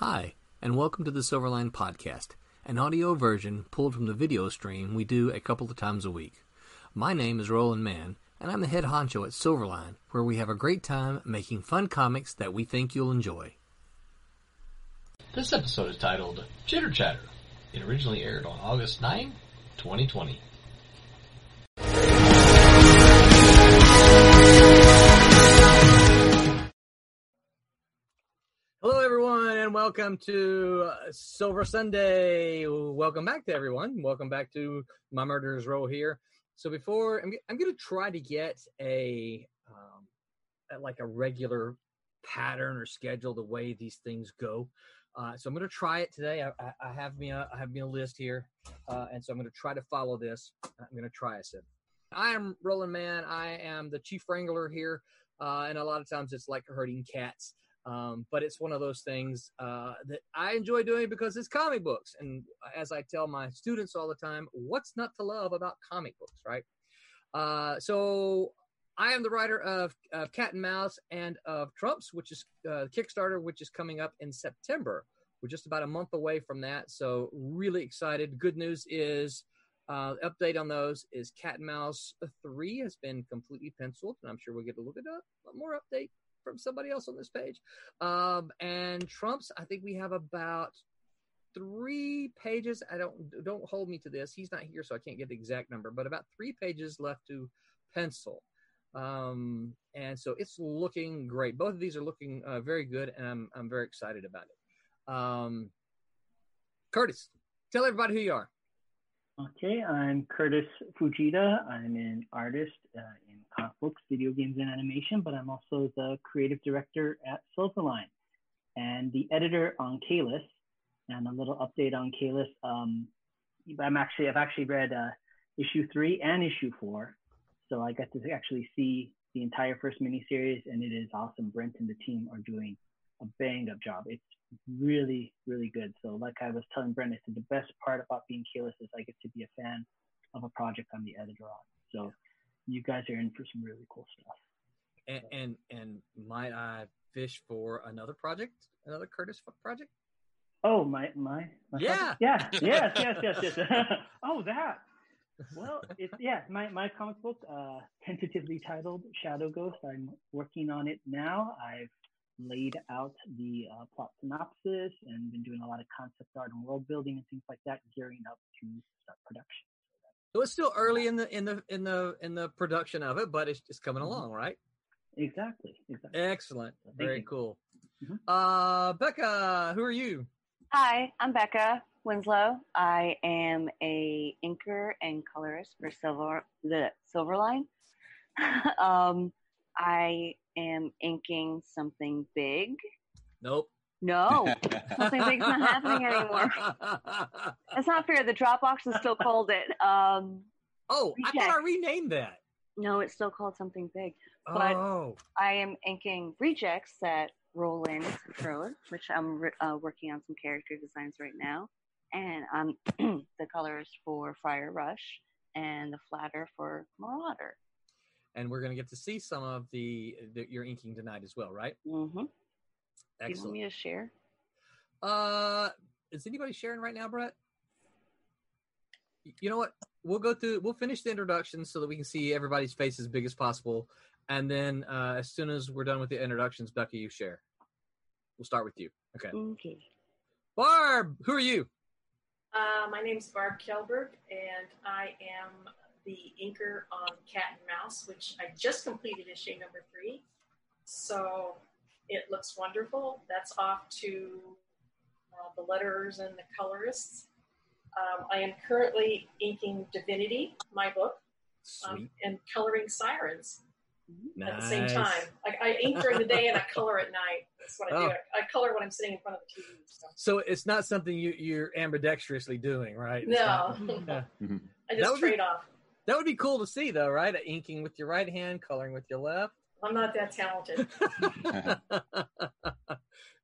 Hi, and welcome to the Silverline Podcast, an audio version pulled from the video stream we do a couple of times a week. My name is Roland Mann, and I'm the head honcho at Silverline, where we have a great time making fun comics that we think you'll enjoy. This episode is titled Chitter Chatter. It originally aired on August 9, 2020. Welcome to uh, Silver Sunday. Welcome back to everyone. Welcome back to my murderer's row here. So before I'm, I'm going to try to get a um, like a regular pattern or schedule the way these things go. Uh, so I'm going to try it today. I, I, I have me a, I have me a list here, uh, and so I'm going to try to follow this. I'm going to try. I said, I am Roland Mann. I am the chief wrangler here, uh, and a lot of times it's like herding cats. Um, but it's one of those things uh, that I enjoy doing because it's comic books. And as I tell my students all the time, what's not to love about comic books, right? Uh, so I am the writer of, of Cat and Mouse and of Trumps, which is uh, Kickstarter, which is coming up in September. We're just about a month away from that, so really excited. Good news is uh, update on those is Cat and Mouse three has been completely penciled, and I'm sure we'll get a little bit of more update from somebody else on this page. Um, and Trump's, I think we have about three pages. I don't don't hold me to this. He's not here, so I can't get the exact number, but about three pages left to pencil. Um, and so it's looking great. Both of these are looking uh, very good, and I'm I'm very excited about it. Um, Curtis, tell everybody who you are. Okay, I'm Curtis Fujita. I'm an artist uh, comic books, video games, and animation, but I'm also the creative director at Silverline and the editor on Kalis. And a little update on Kalis. Um, I'm actually I've actually read uh, issue three and issue four, so I got to actually see the entire first miniseries, and it is awesome. Brent and the team are doing a bang up job. It's really, really good. So, like I was telling Brent, I said the best part about being Kalis is I get to be a fan of a project I'm the editor on. So, you guys are in for some really cool stuff. And and, and might I fish for another project, another Curtis project? Oh, my, my, my Yeah. yeah, yes, yes, yes, yes. oh, that. Well, it's yeah, my my comic book, uh, tentatively titled Shadow Ghost. I'm working on it now. I've laid out the uh, plot synopsis and been doing a lot of concept art and world building and things like that, gearing up to start production. So it's still early in the in the in the in the production of it, but it's just coming Mhm. along, right? Exactly, exactly. Excellent, Thank very you. cool. Mhm. Uh, Becca, who are you? Hi, I'm Becca Winslow. I am a inker and colorist for Silver the Silverline. um, I am inking something big. Nope. No, something big's not happening anymore. That's not fair. The Dropbox is still called it. Um, oh, I thought I renamed that. no, it's still called something big. But- oh, I am inking rejects that roll in Controller, which I'm uh, working on some character designs right now, and um, the colors for Fire Rush and the flatter for Marauder. and we're gonna get to see some of the, the your inking tonight as well, right? Mm-hmm. You want me to share? Uh, is anybody sharing right now, Brett? You know what? We'll go through. We'll finish the introduction so that we can see everybody's face as big as possible, and then uh, as soon as we're done with the introductions, Becky, you share. We'll start with you. Okay. Okay. Barb, who are you? Uh, my name's Barb Kelberg, and I am the inker on Cat and Mouse, which I just completed issue number three. So it looks wonderful. That's off to uh, the letterers and the colorists. Um, I am currently inking Divinity, my book, um, and coloring Sirens nice. at the same time. I, I ink during the day and I color at night. That's what I do. Oh. I, I color when I'm sitting in front of the TV. So. So it's not something you, you're ambidextrously doing, right? No, not- yeah. I just would be- trade off. That would be cool to see, though, right? Inking with your right hand, coloring with your left. I'm not that talented.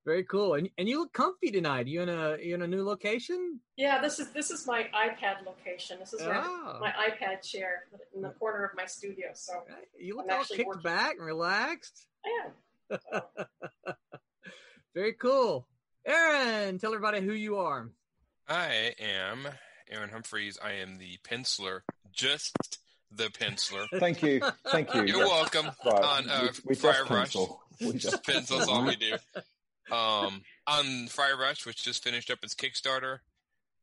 Very cool. And and you look comfy tonight. You in a you in a new location? Yeah, this is this is my iPad location. This is my, Oh. Ah. my iPad chair in the corner of my studio. So You look I'm all actually kicked working. back and relaxed. I am. Very cool. Aaron, tell everybody who you are. I am Aaron Humphreys. I am the penciler, just the penciler. Thank you, thank you. You're Yeah. welcome. Right, on uh, we, we Fire just Rush. pencil. We Just pencils, all we do. Um, on Fire Rush, which just finished up its Kickstarter,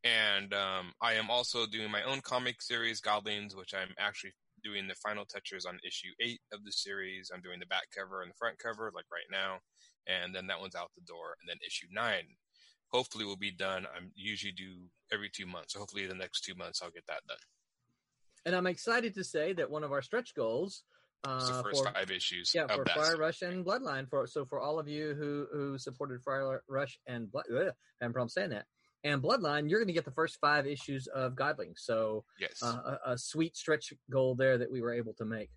and um, I am also doing my own comic series, Godlings, which I'm actually doing the final touches on issue eight of the series. I'm doing the back cover and the front cover, like right now, and then that one's out the door. And then issue nine, hopefully, will be done. I'm usually do every two months, so hopefully, the next two months I'll get that done. And I'm excited to say that one of our stretch goals It's the uh, first for five issues yeah for that. Fire. Rush and Bloodline for so for all of you who who supported Fire Rush and Blood, ugh, I'm a problem saying that and Bloodline, you're going to get the first five issues of Godling. So Yes. uh, a, a sweet stretch goal there that we were able to make.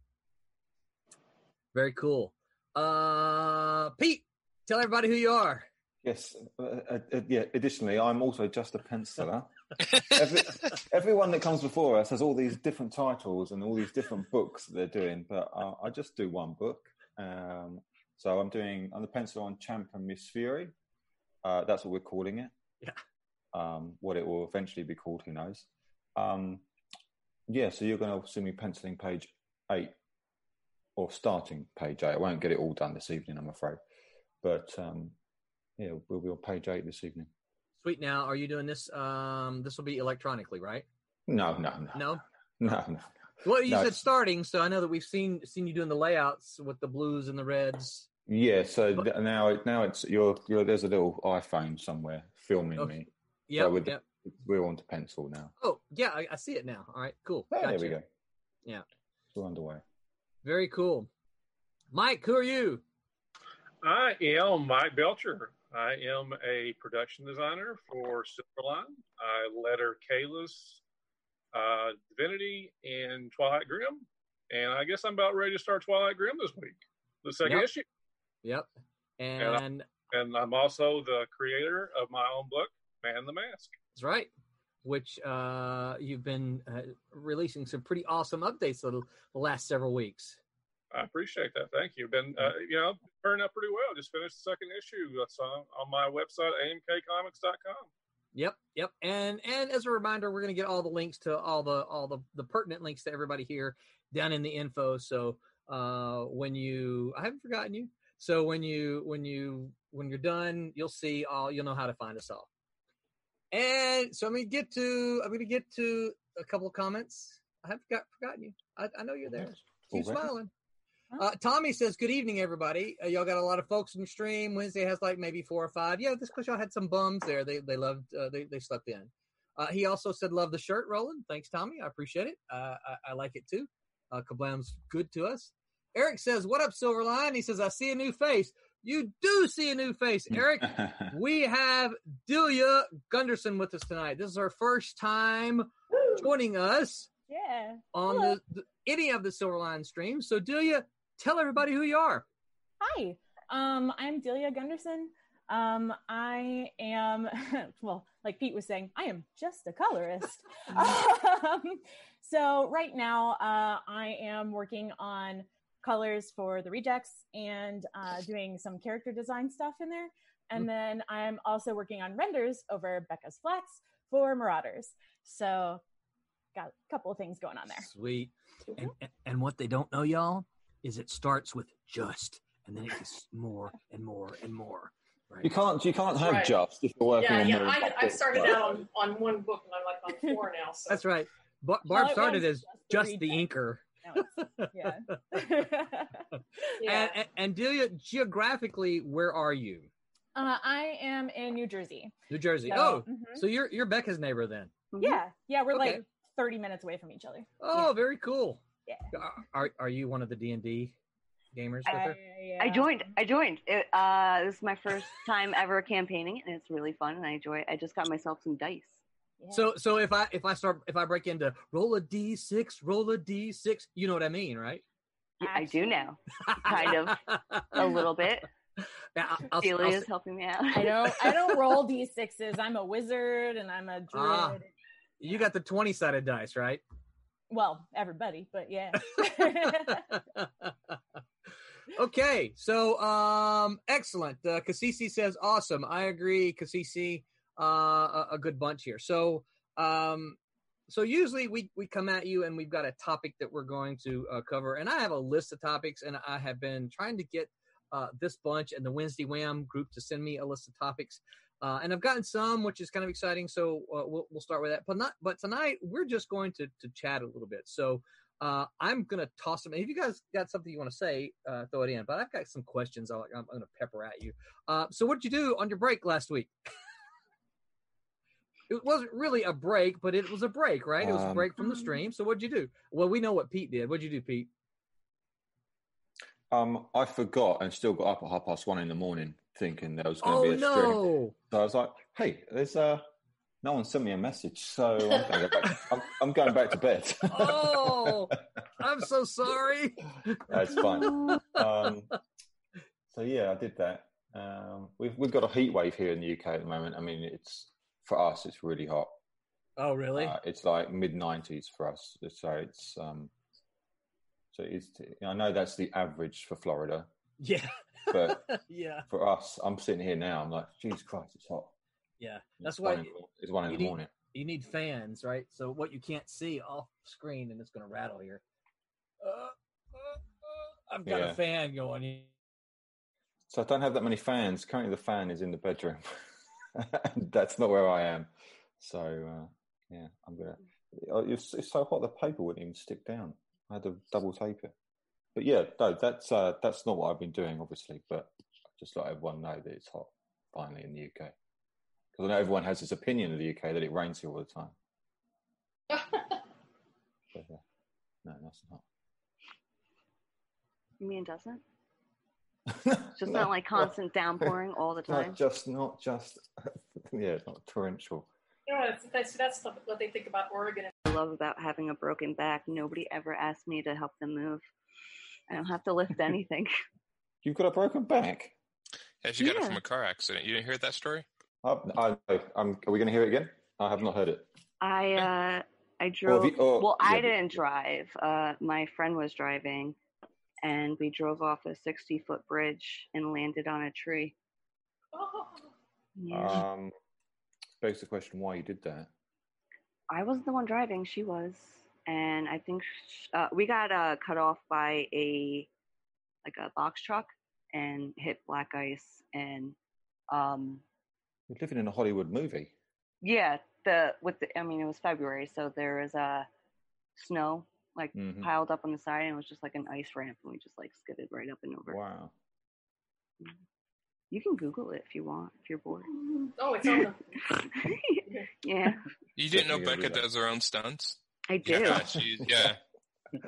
Very cool. Uh, Pete, tell everybody who you are. Yes, uh, uh, yeah. Additionally, I'm also just a penciler. Every, everyone that comes before us has all these different titles and all these different books that they're doing, but uh, I just do one book. Um, so I'm doing I'm the pencil on Champ and Miss Fury. Uh, that's what we're calling it. Yeah. Um, what it will eventually be called, who knows? Um, yeah. So you're going to see me penciling page eight or starting page eight. I won't get it all done this evening, I'm afraid, but um, yeah, we'll be on page eight this evening. Sweet. Now, are you doing this? Um, this will be electronically, right? No, no, no, No. no, no. Well, you No, said starting, so I know that we've seen seen you doing the layouts with the blues and the reds. Yeah, so But- th- now it now it's you're, you're there's a little iPhone somewhere filming Okay. me. Yeah. with the- yeah. We're on to pencil now. Oh, yeah. I, I see it now. All right. Cool. Oh, Gotcha. There we go. Yeah. We're underway. Very cool. Mike, who are you? I am Mike Belcher. I am a production designer for Silverline. I letter Kalis uh, Divinity and Twilight Grim. And I guess I'm about ready to start Twilight Grim this week, the second Yep. issue. Yep. I- And And I'm also the creator of my own book, Man the Mask. that's right. Which uh, you've been uh, releasing some pretty awesome updates the, the last several weeks. I appreciate that. Thank you. Been, uh, you know, turned out pretty well. Just finished the second issue. That's on, on my website, amkcomics.com. Yep, yep. And and as a reminder, we're going to get all the links to all the all the the pertinent links to everybody here down in the info. So uh, when you, I haven't forgotten you. So when you when you when you're done, you'll see all. You'll know how to find us all. And so I'm going to get to I'm going to get to a couple of comments. I haven't got, forgotten you. I, I know you're there. Keep smiling. Uh, Tommy says, "Good evening, everybody. Uh, y'all got a lot of folks in the stream. Wednesday has like maybe four or five. Yeah, this because y'all had some bums there. They they loved uh, they they slept in. Uh, he also said, "Love the shirt, Roland. Thanks, Tommy. I appreciate it. Uh, I, I like it too. Uh, Kablam's good to us." Eric says, "What up, Silverline?" He says, "I see a new face. You do see a new face, Eric." we have Delia Gunderson with us tonight. This is her first time joining us Yeah. on the, the any of the Silverline streams. So, Delia, tell everybody who you are. Hi. Um, I'm Delia Gunderson. Um, I am, well, like Pete was saying, I am just a colorist. um, so right now, uh, I am working on colors for the rejects and uh, doing some character design stuff in there. And then I'm also working on renders over Becca's Flats for Marauders. So got a couple of things going on there. Sweet. And, and and what they don't know, y'all, is it starts with just, and then it gets more and more and more. Right. you can't you can't have Right. just if you're working Yeah, on yeah. more I, I started out on, on one book and I'm like on four now. So That's right. Bar- Barb it started as just the reject. inker. Now yeah. yeah. And, and, and Delia, geographically, where are you? Uh, I am in New Jersey. New Jersey. So, oh, mhm. so you're you're Becca's neighbor then. yeah, yeah, we're Okay. like 30 minutes away from each other. Oh, very cool. Yeah. Are are you one of the D and D gamers with her? I joined. I joined. It, uh, this is my first time ever campaigning, and it's really fun, and I enjoy it. I just got myself some dice. Yeah. So so if I if I start if I break into roll a D six, roll a D six, you know what I mean, right? Yeah, I do Actually, now, Kind of. a little bit. Yeah, I'll, I'll, Celia is helping me out. I don't. I don't roll d6s. I'm a wizard and I'm a druid. Ah. you got the twenty sided dice, right? Well, everybody, but yeah. Okay, so um, excellent. Uh, Kasisi says awesome. I agree, Kasisi. Uh, a, a good bunch here. So um, so usually we we come at you and we've got a topic that we're going to uh, cover, and I have a list of topics, and I have been trying to get uh, this bunch and the Wednesday Wham group to send me a list of topics. Uh, and I've gotten some, which is kind of exciting. So uh, we'll we'll start with that. But not. But tonight we're just going to to chat a little bit. So uh, I'm gonna toss them. If you guys got something you want to say, uh, throw it in. But I've got some questions. I'll, I'm, I'm gonna pepper at you. Uh, so what did you do on your break last week? it wasn't really a break, but it was a break, right? It was a Um, break from the stream. So what'd you do? Well, we know what Pete did. What'd you do, Pete? Um, I forgot and still got up at half past one in the morning thinking there was going to Oh be a stream. no! So I was like, "Hey, there's uh, no one sent me a message, so I'm going, to go back, I'm, I'm going back to bed." Oh, I'm so sorry. That's fine. Um, so yeah, I did that. Um, we've we've got a heat wave here in the UK at the moment. I mean, it's for us, it's really hot. Oh really? Uh, it's like mid nineties for us. So it's um, so it's. I know that's the average for Florida, yeah. but yeah. for us, I'm sitting here now. I'm like, Jesus Christ, it's hot. Yeah. That's It's why one in, it's one in the need- morning. you need fans, right? So what you can't see off screen, and it's going to rattle here. Uh, uh, uh, I've got Yeah. a fan going. So I don't have that many fans. Currently, the fan is in the bedroom. That's not where I am. So uh, yeah, I'm gonna. oh, It's, it's so hot the paper wouldn't even stick down. I had to double tape it. But yeah, no, that's uh, that's not what I've been doing, obviously. But just let everyone know that it's hot finally in the UK. Because I know everyone has this opinion of the UK that it rains here all the time. But, uh, no, that's not. You mean it doesn't? It's just not like constant downpouring all the time. Not just, not just, yeah, not torrential. You know, that's, that's, that's what they think about Oregon. I love about having a broken back. Nobody ever asked me to help them move. I don't have to lift anything. You've got a broken back. Yeah, she got it from a car accident. You didn't hear that story? I, I, I'm, are we going to hear it again? I have not heard it. I uh I drove have you- or- well, I yeah, didn't drive. Uh my friend was driving and we drove off a 60 foot bridge and landed on a tree. Oh, Yeah. Um, begs the question why you did that. I wasn't the one driving, she was. And I think uh, we got uh, cut off by a like a box truck and hit black ice and um You're living in a Hollywood movie. yeah, the with the I mean it was February, so there was uh snow like Mhm. piled up on the side and it was just like an ice ramp and we just like skidded right up and over. Wow. You can Google it if you want, if you're bored. oh, it's on the. yeah, You didn't know Becca does her own stunts? I do. Yeah, she's, yeah. Yeah.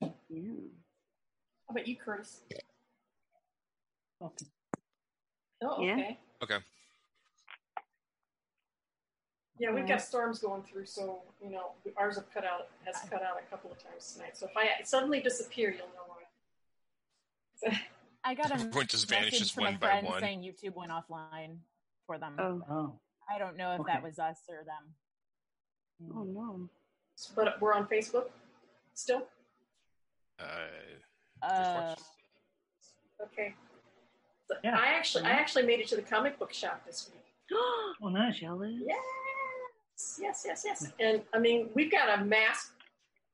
How about you, Curtis? Okay. Oh, Yeah. okay. Okay. Yeah, we've got storms going through, so you know ours have cut out has cut out a couple of times tonight. So if I suddenly disappear, you'll know why. I got a Everyone just message vanishes from one a by friend one. saying YouTube went offline for them. Oh, Oh, I don't know if oh, Okay. that was us or them. Oh no. but we're on Facebook still. Uh, Uh, Okay. So Yeah. I actually I actually made it to the comic book shop this week. oh, nice. Jealous. Yes, yes, yes, yes. And I mean, we've got a mask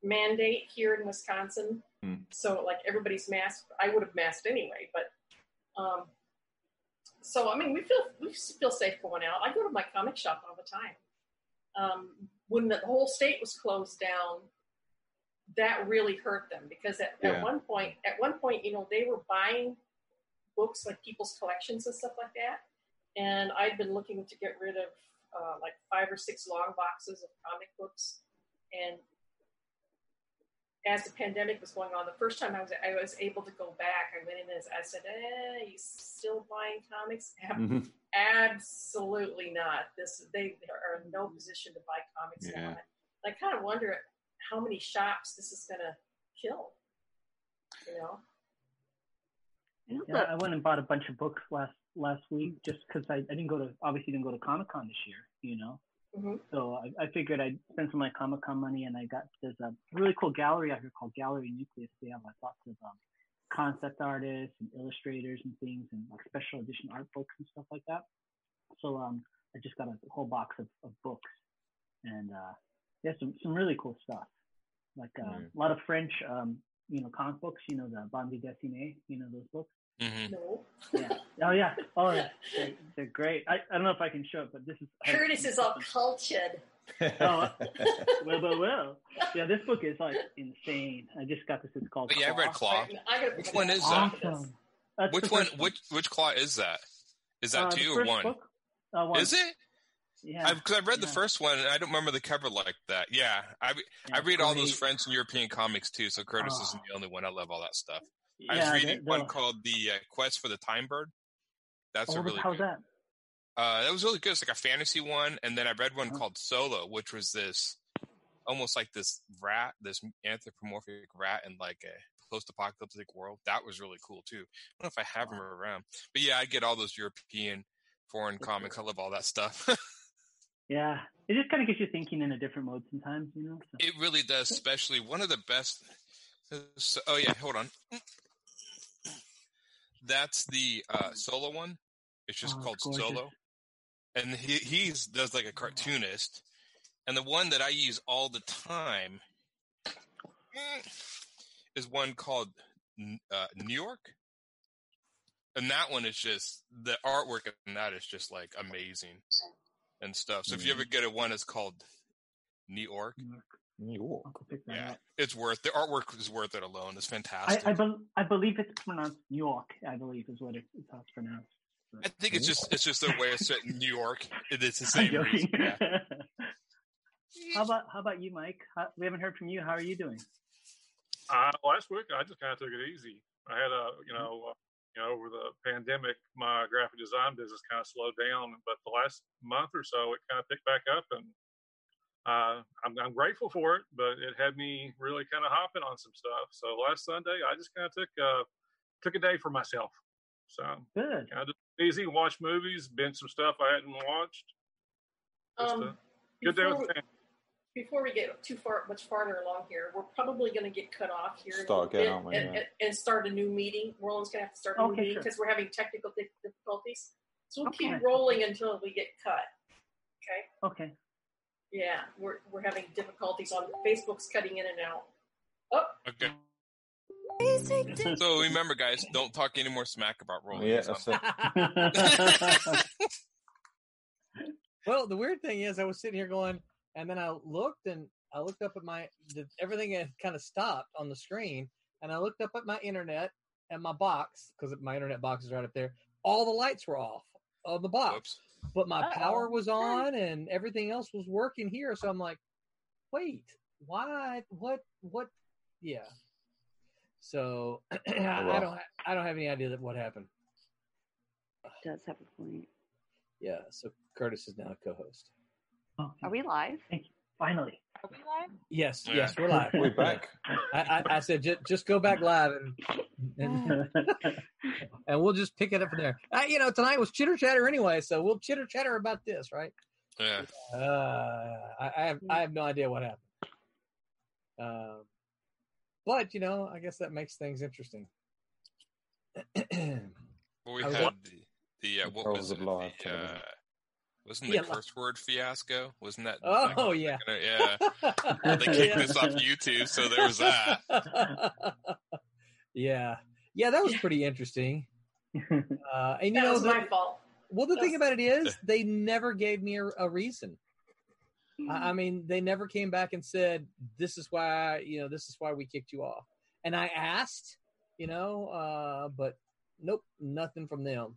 mandate here in Wisconsin, Hmm. so like everybody's masked. I would have masked anyway, but um, so I mean, we feel we feel safe going out. I go to my comic shop all the time. Um, when the whole state was closed down, that really hurt them because at, Yeah. at one point, at one point, you know, they were buying books like people's collections and stuff like that and I'd been looking to get rid of uh, like five or six long boxes of comic books. And as the pandemic was going on, the first time I was I was able to go back, I went in and I said, "Eh, you still buying comics?" Ab- Mhm. Absolutely not. This they are in no position to buy comics Yeah. now. I kind of wonder how many shops this is going to kill. You know. I Yeah, I went and bought a bunch of books last last week just because I, I didn't go to obviously didn't go to Comic Con this year, you know. Hmm So I, I figured I'd spend some of my Comic Con money, and I got there's a really cool gallery out here called Gallery Nucleus. They have like lots of um, concept artists and illustrators and things, and like special edition art books and stuff like that. So um, I just got a whole box of, of books, and uh, yeah, some some really cool stuff. Like uh, Mm. a lot of French, um, you know, comic books. You know, the bande dessinée. You know those books. Hmm No. Yeah. Oh yeah. Oh, yeah. They're, they're great. I, I don't know if I can show it, but this is Curtis is all cultured. Oh. well, well, well. Yeah, this book is like insane. I just got this. It's called. But yeah, I read Claw. I gotta Which one is up. that? That's Which one? first Which which claw is that? Is that Uh, two or one? book? Uh, one. Is it? Yeah. Because I, read the first one and I don't remember the cover like that. Yeah, I Yeah, I read all those. French and European comics too. So Curtis Oh. isn't the only one. I love all that stuff. I Yeah, was reading the- one called the uh, Quest for the Time Bird. That's oh, a really how's good. that? Uh, that was really good. It's like a fantasy one, and then I read one Uh-huh. called Solo, which was this almost like this rat, this anthropomorphic rat in like a post-apocalyptic world. That was really cool too. I don't know if I have them around, but yeah, I get all those European, foreign That's comics. I love all that stuff. Yeah, it just kind of gets you thinking in a different mode sometimes, you know. So. it really does. Especially one of the best. Oh yeah, hold on. That's the uh, Solo one. It's just Oh, called gorgeous. Solo, and he he's does like a cartoonist. And the one that I use all the time is one called uh, New York, and that one is just the artwork in that is just like amazing and stuff. So if you ever get a one it's called New York, New York. I'll go pick that yeah, it's worth the artwork is worth it alone. It's fantastic. I, I, bel I believe it's pronounced New York. I believe is what it, it's how it's pronounced. I think it's just it's just a way of saying New York. It is the same reason. Yeah. how about how about you, Mike? How, we haven't heard from you. How are you doing? Uh, last week, I just kind of took it easy. I had a, you know, uh, you know, over the pandemic, my graphic design business kind of slowed down, but the last month or so, it kind of picked back up, and uh, I'm, I'm grateful for it. But it had me really kind of hopping on some stuff. So last Sunday, I just kind of took uh, took a day for myself. So Good. kind of easy, watch movies, binge some stuff I hadn't watched. Just Um, good day before, with the family. before we get too far, much farther along here, we're probably going to get cut off here Start little again, bit aren't we? and, and, and start a new meeting. Roland's going to have to start a new Okay, meeting sure. because we're having technical difficulties. So we'll Okay. keep rolling until we get cut. Okay. Okay. Yeah, we're we're having difficulties on Facebook's cutting in and out. Oh, Okay. So remember, guys, don't talk any more smack about rolling. Yeah, that's it. Well, the weird thing is, I was sitting here going, and then I looked and I looked up at my the, everything had kind of stopped on the screen, and I looked up at my internet and my box because my internet box is right up there. All the lights were off on the box, Whoops. But my power Uh-oh. was on and everything else was working here. So I'm like, wait, why? What? What? Yeah. So I, oh, I don't. I don't have any idea that what happened. Does have a point. Yeah. So Curtis is now a co-host. Oh, Are we live? Thank you. Finally. Are we live? Yes. Yeah. Yes, we're live. We're back. I, I, I said just, just go back live and and, and we'll just pick it up from there. I, you know, tonight was chitter chatter anyway, so we'll chitter chatter about this, right? Yeah. Uh, I, I have I have no idea what happened. Um, but you know, I guess that makes things interesting. Well, we had the, the uh, what Controls was of it? live The, uh, television. Wasn't the Yeah, curse word fiasco? Wasn't that? oh yeah, yeah. They kicked this off YouTube, so there was that. yeah, yeah, that was pretty interesting. Uh, and you that know, was the, my fault. well, the thing about it is, they never gave me a, a reason. Mm-hmm. I, I mean, they never came back and said, "This is why you know this is why we kicked you off." And I asked, you know, uh, but nope, nothing from them.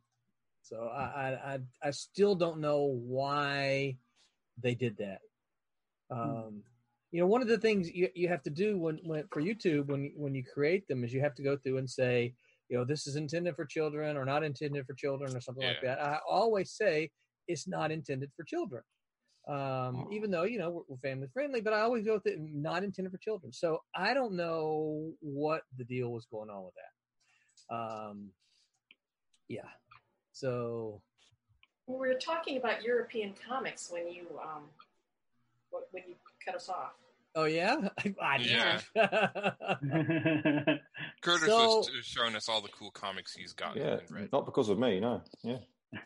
So I, I, I, I still don't know why they did that. Um, you know, one of the things you, you have to do when, when for YouTube when when you create them is you have to go through and say, you know, this is intended for children or not intended for children or something like that. I always say it's not intended for children um, even though you know we're, we're family friendly. But I always go with it not intended for children. So I don't know what the deal was going on with that. Um, yeah. So We were talking about European comics when you um, when you cut us off. Oh yeah, I Yeah. Curtis So- was showing us all the cool comics he's gotten Yeah, read. not because of me. No, yeah,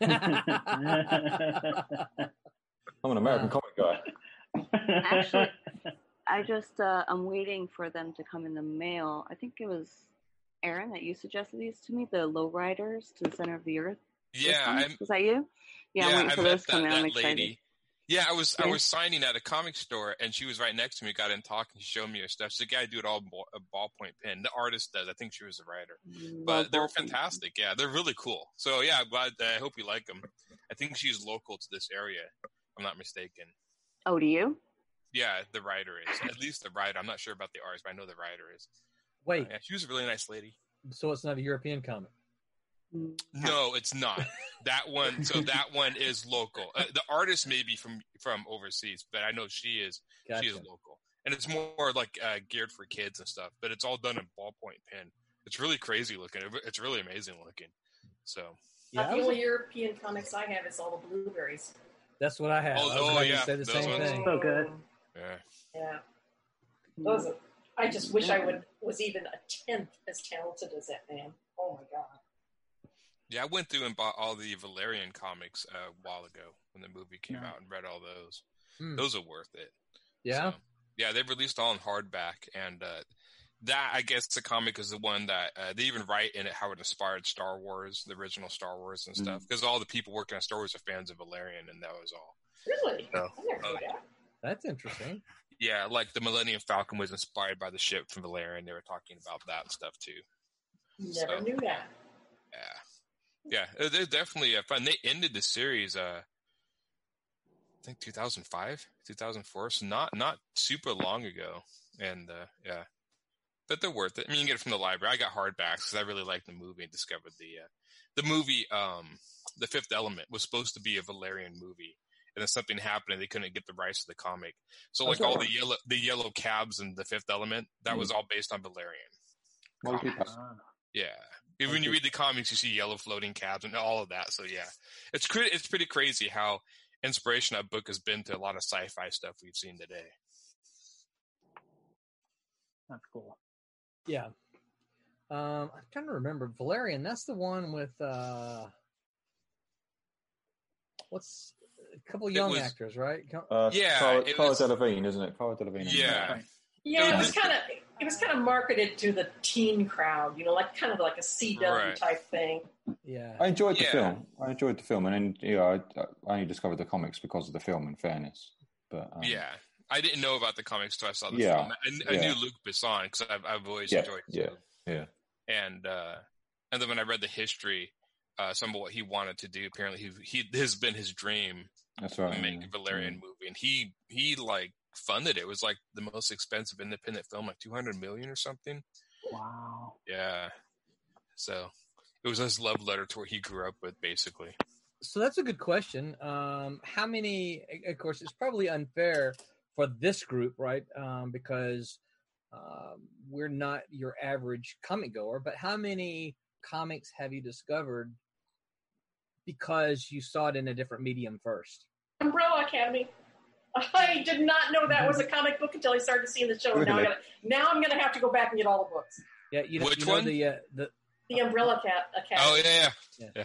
I'm an American Wow. comic guy. Actually- I just uh, I'm waiting for them to come in the mail. I think it was Aaron that you suggested these to me, the lowriders to the center of the earth. Those Yeah, comics? Was that you? Yeah, I'm I met those to that, come in. I'm that lady. Yeah, I was I was signing at a comic store, and she was right next to me. Got in talking. She showed me her stuff. She's like, "Yeah, I do it all ball, a ballpoint pen." The artist does. I think she was a writer, Love but they were ballpoint pens. fantastic. Yeah, they're really cool. So yeah, I'm glad. I hope you like them. I think she's local to this area. If I'm not mistaken. Oh, do you? Yeah, the writer is at least the writer. I'm not sure about the artist, but I know the writer is. Uh, Wait, Yeah, she was a really nice lady. so it's not a European comic? Mm. No, it's not. That one. So that one is local. Uh, the artist may be from from overseas, but I know she is. Gotcha. She is local, and it's more like uh, geared for kids and stuff. But it's all done in ballpoint pen. It's really crazy looking. It's really amazing looking. So Yeah, Uh, the only European comics I have is all the blueberries. that's what I have. Oh, I was oh, yeah, say the those same ones. thing. So good. yeah, Yeah, those. Are, I just wish I would was even a tenth as talented as that man. Oh my god. Yeah. I went through and bought all the Valerian comics uh, a while ago when the movie came Yeah. out and read all those. Hmm. Those are worth it. Yeah. So, yeah, they released all in hardback, and uh, that I guess the comic is the one that uh, they even write in it how it inspired Star Wars, the original Star Wars and stuff, because all the people working on Star Wars are fans of Valerian, and that was all. Really? I never knew that. That's interesting. Yeah, like the Millennium Falcon was inspired by the ship from Valerian. They were talking about that and stuff too. Never So- knew that. Yeah, yeah, they're definitely uh, fun. They ended the series, uh, I think 2005, 2004, so not not super long ago. And uh, yeah, but they're worth it. I mean, you can get it from the library. I got hardbacks because I really liked the movie and discovered the uh, the movie. Um, the Fifth Element was supposed to be a Valerian movie, and then something happened and they couldn't get the rights to the comic. So like all the yellow the yellow cabs and the Fifth Element, that was all based on Valerian. comics. Yeah. When you read the comics, you see yellow floating cabs and all of that. So yeah, it's cra- it's pretty crazy how inspiration that book has been to a lot of sci-fi stuff we've seen today. That's cool. Yeah. Um, I'm trying to remember Valerian. That's the one with uh, what's a couple young was- actors, right? Uh, Yeah, Cara, it Cara was- Delevingne, isn't it? Cara Delevingne. Yeah. Yeah, it was was- kind of it was kind of marketed to the teen crowd, you know, like kind of like a CW Right. type thing. Yeah. I enjoyed the Yeah. film. I enjoyed the film, and then you know, I, I only discovered the comics because of the film. In fairness, but um, yeah, I didn't know about the comics until I saw the Yeah, film. I, I yeah. knew Luc Besson because I've, I've always Yeah, enjoyed. yeah, yeah. and uh, and then when I read the history, uh, some of what he wanted to do, apparently he he has been his dream that's right. to make yeah. a Valerian movie, and he he like funded it. It was like the most expensive independent film, like two hundred million or something. Wow. Yeah, so it was his love letter to where he grew up with, basically. So that's a good question. Um, how many? Of course, it's probably unfair for this group, right? Um, because um, we're not your average comic goer. But how many comics have you discovered because you saw it in a different medium first? Umbrella Academy. I did not know that was a comic book until I started seeing the show. And now, I Really? gotta, now I'm going to have to go back and get all the books. Yeah, you know, Which you know one? the uh, the The Umbrella Cat Academy. Oh yeah, yeah.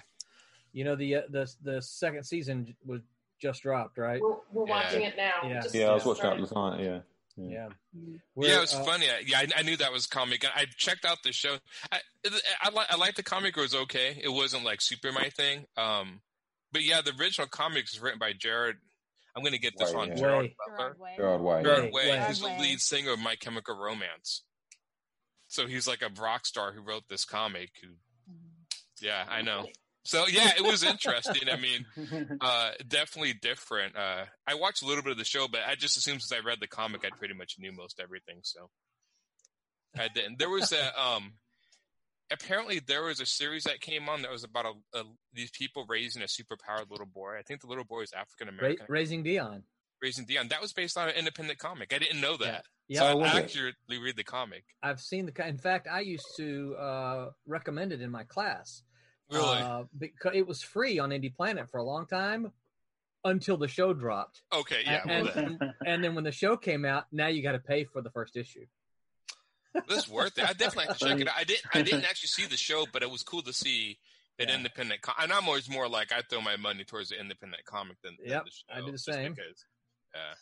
you know the uh, the the second season was just dropped, right? We're, we're Yeah. watching it now. Yeah. Just- Yeah, I was watching that started. last night. Yeah, yeah. Yeah, yeah, it was uh, funny. I- Yeah, I, I knew that was comic. and I checked out the show. I I, like I like the comic. It was okay. It wasn't like super my thing. Um, but yeah, the original comics is written by Jared. I'm going to get this Way, wrong. yeah. Gerard Way. Butler. Gerard Way. Gerard Way, Way. Way. He's the lead singer of My Chemical Romance. So he's like a rock star who wrote this comic. Who, yeah, I know. So yeah, it was interesting. I mean, uh, definitely different. Uh, I watched a little bit of the show, but I just assumed since I read the comic, I pretty much knew most everything. So I didn't. There was a um, apparently there was a series that came on that was about a, a these people raising a superpowered little boy. I think the little boy is African Ra- American, raising Dion. raising Dion. That was based on an independent comic. I didn't know that. Yeah, So Oh, I it? accurately read the comic. I've seen the. In fact, I used to uh, recommend it in my class. Really? Uh, because it was free on IndyPlanet for a long time. until the show dropped. Okay, yeah. and, and, and then when the show came out, now you got to pay for the first issue. It's worth it. I definitely have to check it out. I didn't. I didn't actually see the show, but it was cool to see an Yeah. independent. Com- and I'm always more like I throw my money towards the independent comic than, than Yep, the show. I do the same. Because, yeah.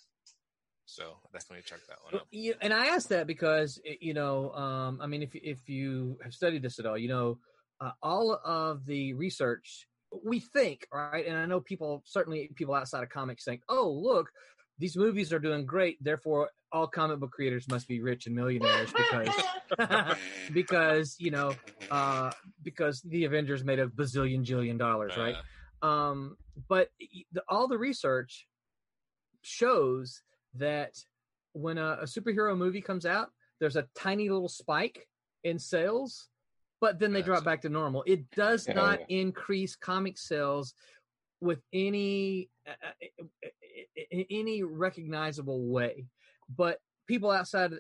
So definitely check that one out. you- and I ask that because you know, um, I mean, if if you have studied this at all, you know, uh, all of the research we think, right? And I know people, certainly people outside of comics, think, "Oh, look, these movies are doing great, therefore all comic book creators must be rich and millionaires because because you know uh, because the Avengers made a bazillion jillion dollars, right?" Uh, um, but the, all the research shows that when a, a superhero movie comes out, there's a tiny little spike in sales, but then they drop back to normal. It does Yeah, not yeah. increase comic sales with any uh, uh, in any recognizable way. But people outside,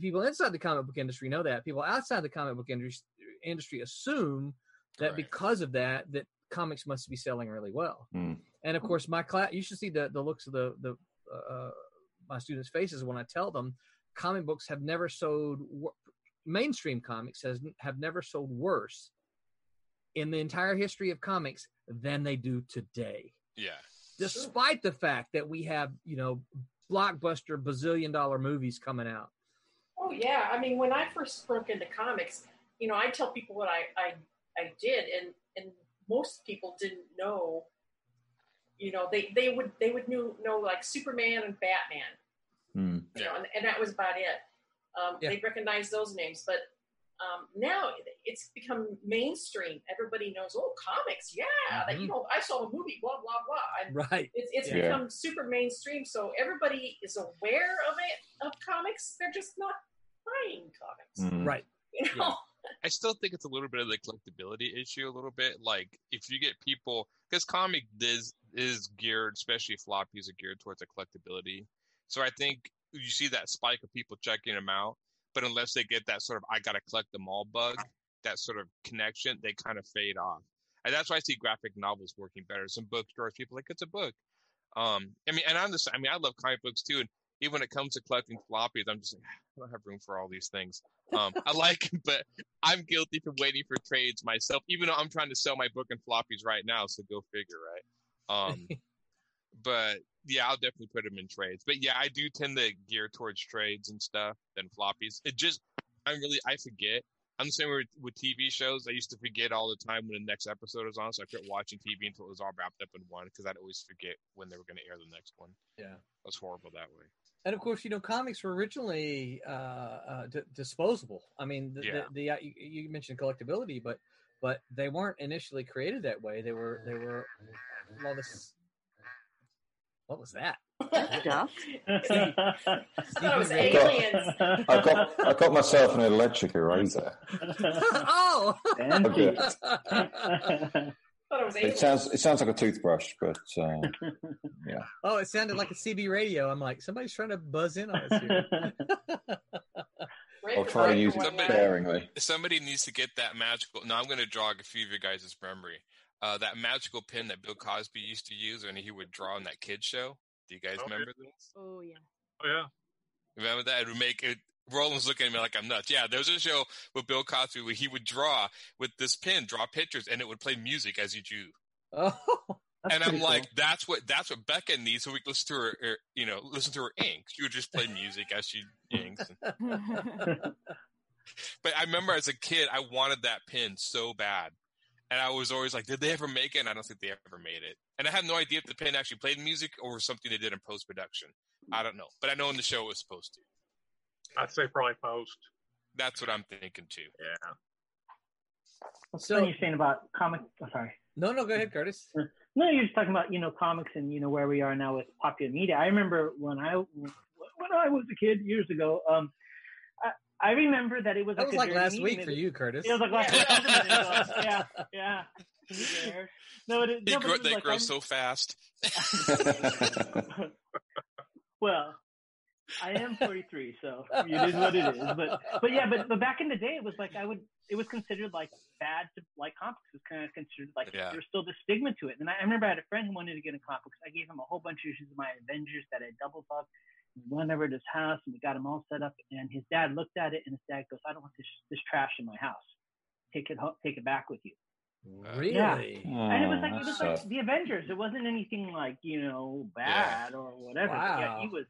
people inside the comic book industry know that. People outside the comic book industry industry assume that Correct. because of that, that comics must be selling really well. Hmm. And of course, my class, you should see the, the looks of the, the, uh, my students' faces when I tell them comic books have never sold, mainstream comics has, have never sold worse in the entire history of comics than they do today. yeah. Despite the fact that we have, you know, blockbuster bazillion dollar movies coming out. Oh yeah, I mean, when I first broke into comics, you know, I tell people what I I, I did, and and most people didn't know. You know, they they would they would know know like Superman and Batman, Hmm. you know, and, and that was about it. Um, Yeah. They'd recognize those names, but um, now it's become mainstream. Everybody knows, oh, comics, yeah, that, Mhm. you know, I saw the movie, blah blah blah, and Right. it's, it's Yeah. become super mainstream. So everybody is aware of it of comics. They're just not buying comics. Hmm. Right. You know, I still think it's a little bit of the collectability issue, a little bit. Like if you get people, because comic is is geared, especially floppies are geared towards a collectability. So I think you see that spike of people checking them out, but unless they get that sort of I gotta collect them all bug, that sort of connection, they kind of fade off. And that's why I see graphic novels working better. Some bookstores, people are like it's a book. Um, I mean, and I'm the I mean, I love comic books too, and even when it comes to collecting floppies, I'm just like I don't have room for all these things. Um, I like, but I'm guilty for waiting for trades myself, even though I'm trying to sell my book in floppies right now. So go figure, right? Um, but yeah, I'll definitely put them in trades. But yeah, I do tend to gear towards trades and stuff than floppies. It just, I'm really, I forget. I'm the same way with, with TV shows. I used to forget all the time when the next episode was on, so I quit watching TV until it was all wrapped up in one because I'd always forget when they were going to air the next one. Yeah. It was horrible that way. and of course, you know, comics were originally uh, uh, d- disposable. I mean, the, Yeah. the, the uh, you, you mentioned collectability, but but they weren't initially created that way. They were they were well, this. What was that? Duck? I thought it was aliens. I got I got myself an electric eraser. oh. Fancy. Okay. I it was It sounds it sounds like a toothbrush, but uh, oh, it sounded like a CB radio. I'm like, somebody's trying to buzz in on us here. I'll try to use for it one sparingly. Somebody needs to get that magical. Now I'm going to jog a few of you guys' memory. Uh, that magical pen that Bill Cosby used to use when he would draw on that kid show. Do you guys Okay. remember this? Oh yeah. Oh yeah. Remember that? It would make it. Roland's looking at me like I'm nuts. Yeah, there was a show with Bill Cosby where he would draw with this pen, draw pictures, and it would play music as you drew. Oh, and I'm pretty like, that's what that's what Becca needs, so we can listen to her, her, you know, listen to her ink. She would just play music as she inks. But I remember as a kid, I wanted that pen so bad. And I was always like, did they ever make it? And I don't think they ever made it. And I have no idea if the pin actually played music or something they did in post production. I don't know. But I know in the show it was supposed to. I'd say probably post. That's what I'm thinking too. Yeah. What's So- funny you're saying about comic? Oh, sorry. no, no, go ahead, Curtis. No, you're just talking about you know comics and you know where we are now with popular media. I remember when I when I was a kid years ago. Um, I, I remember that it was That like was like last week for you, Curtis. It was like last week. yeah, yeah. yeah. No, it, They no, but grow, they like, grow I'm- so fast. well, I am 43, so it is what it is. But but yeah, but but back in the day, it was like I would. It was considered like bad to like comics. It was kind of considered like Yeah. there's still the stigma to it. And I, I remember I had a friend who wanted to get into comics. I gave him a whole bunch of issues of my Avengers that I doubled up. We went over to his house and we got him all set up. And his dad looked at it and his dad goes, "I don't want this this trash in my house. Take it ho- take it back with you." Really? and it was like it Oh, was that's like the Avengers. It wasn't anything like you know bad or whatever. But Yeah, he was.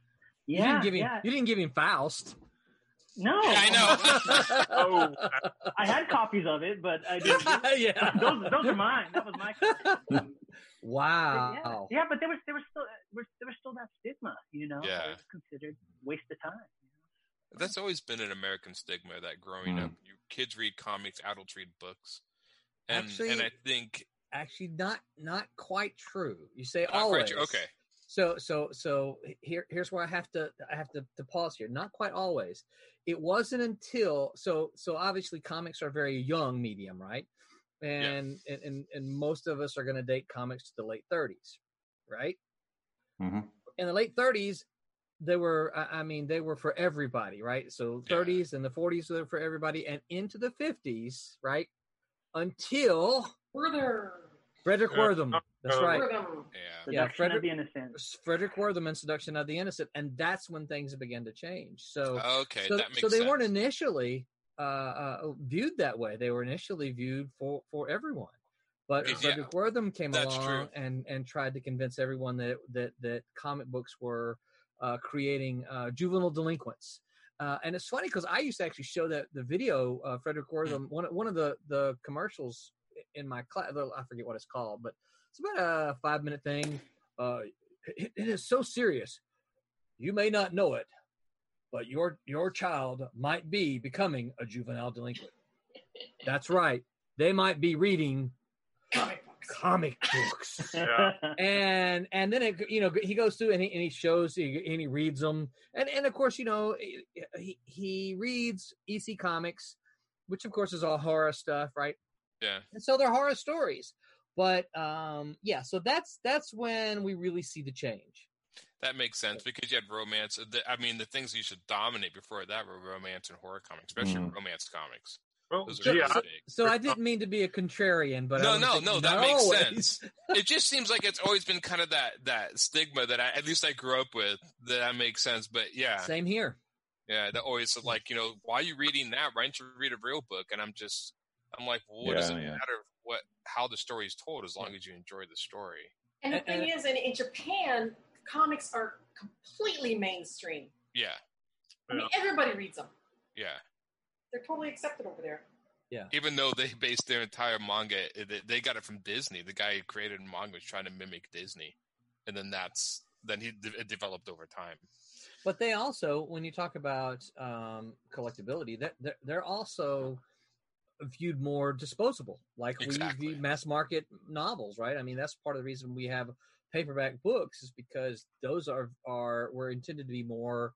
You Yeah, didn't give him. yeah. You didn't give him Faust. No, Yeah, I know. Oh, I had copies of it, but I didn't. yeah. those, those are mine. That was my copy. But Wow. yeah, yeah, but there was there was still there was, there was still that stigma, you know. Yeah. it was considered waste of time. That's always been an American stigma that growing Mm. up, you kids read comics, adults read books, and Actually- and I think Actually, not not quite true. You say not quite always. true. Okay, So so so here here's where I have to I have to, to pause here. Not quite always. It wasn't until so so obviously comics are a very young medium, right? And and, and and most of us are going to date comics to the late 30s, right? Mm-hmm. In the late 30s, they were I I mean they were for everybody, right? So Yeah. 30s and the 40s were for everybody, and into the 50s, right? Until Further. Frederick Yeah. Wertham. That's Uh, right. Further. yeah, Seduction Yeah, of Frederick- the innocent. Frederick Wertham and Seduction of the Innocent, and that's when things began to change. So, okay, so, that makes so they sense. weren't initially uh, uh, viewed that way. They were initially viewed for for everyone. But Yeah, Frederick Wertham came that's along true. and and tried to convince everyone that that that comic books were uh, creating uh, juvenile delinquents. Uh, and it's funny because I used to actually show that the video uh, Frederick Wertham one one of the the commercials in my class. I forget what it's called, but it's about a five minute thing. Uh, it, it is so serious. You may not know it, but your your child might be becoming a juvenile delinquent. That's right. They might be reading Comic books. comic books. Yeah. and and then it you know he goes through and he, and he shows he, and he reads them and and of course you know he he reads EC comics which of course is all horror stuff right yeah, and so they're horror stories but um yeah so that's that's when we really see the change that makes sense because you had romance. The, I mean, the things you should dominate before that were romance and horror comics, especially Mm. romance comics. Well, Those So- are I, so i didn't mean to be a contrarian but No, was no, thinking, no, that not makes always. sense. it just seems like it's always been kind of that that stigma that I at least I grew up with. That, that makes sense, but yeah, same here yeah, that always like you know why are you reading that? Why don't you read a real book? And I'm just I'm like, well, what does it yeah. matter what how the story is told as long as you enjoy the story? And the thing is, in, in Japan, comics are completely mainstream. Yeah, I mean, everybody reads them. yeah. They're totally accepted over there. Yeah. Even though they based their entire manga, they, they got it from Disney. The guy who created manga was trying to mimic Disney, and then that's then he it developed over time. But they also, when you talk about um, collectability, that they're, they're also viewed more disposable, like Exactly. we view mass market novels, right? I mean, that's part of the reason we have paperback books is because those are are were intended to be more.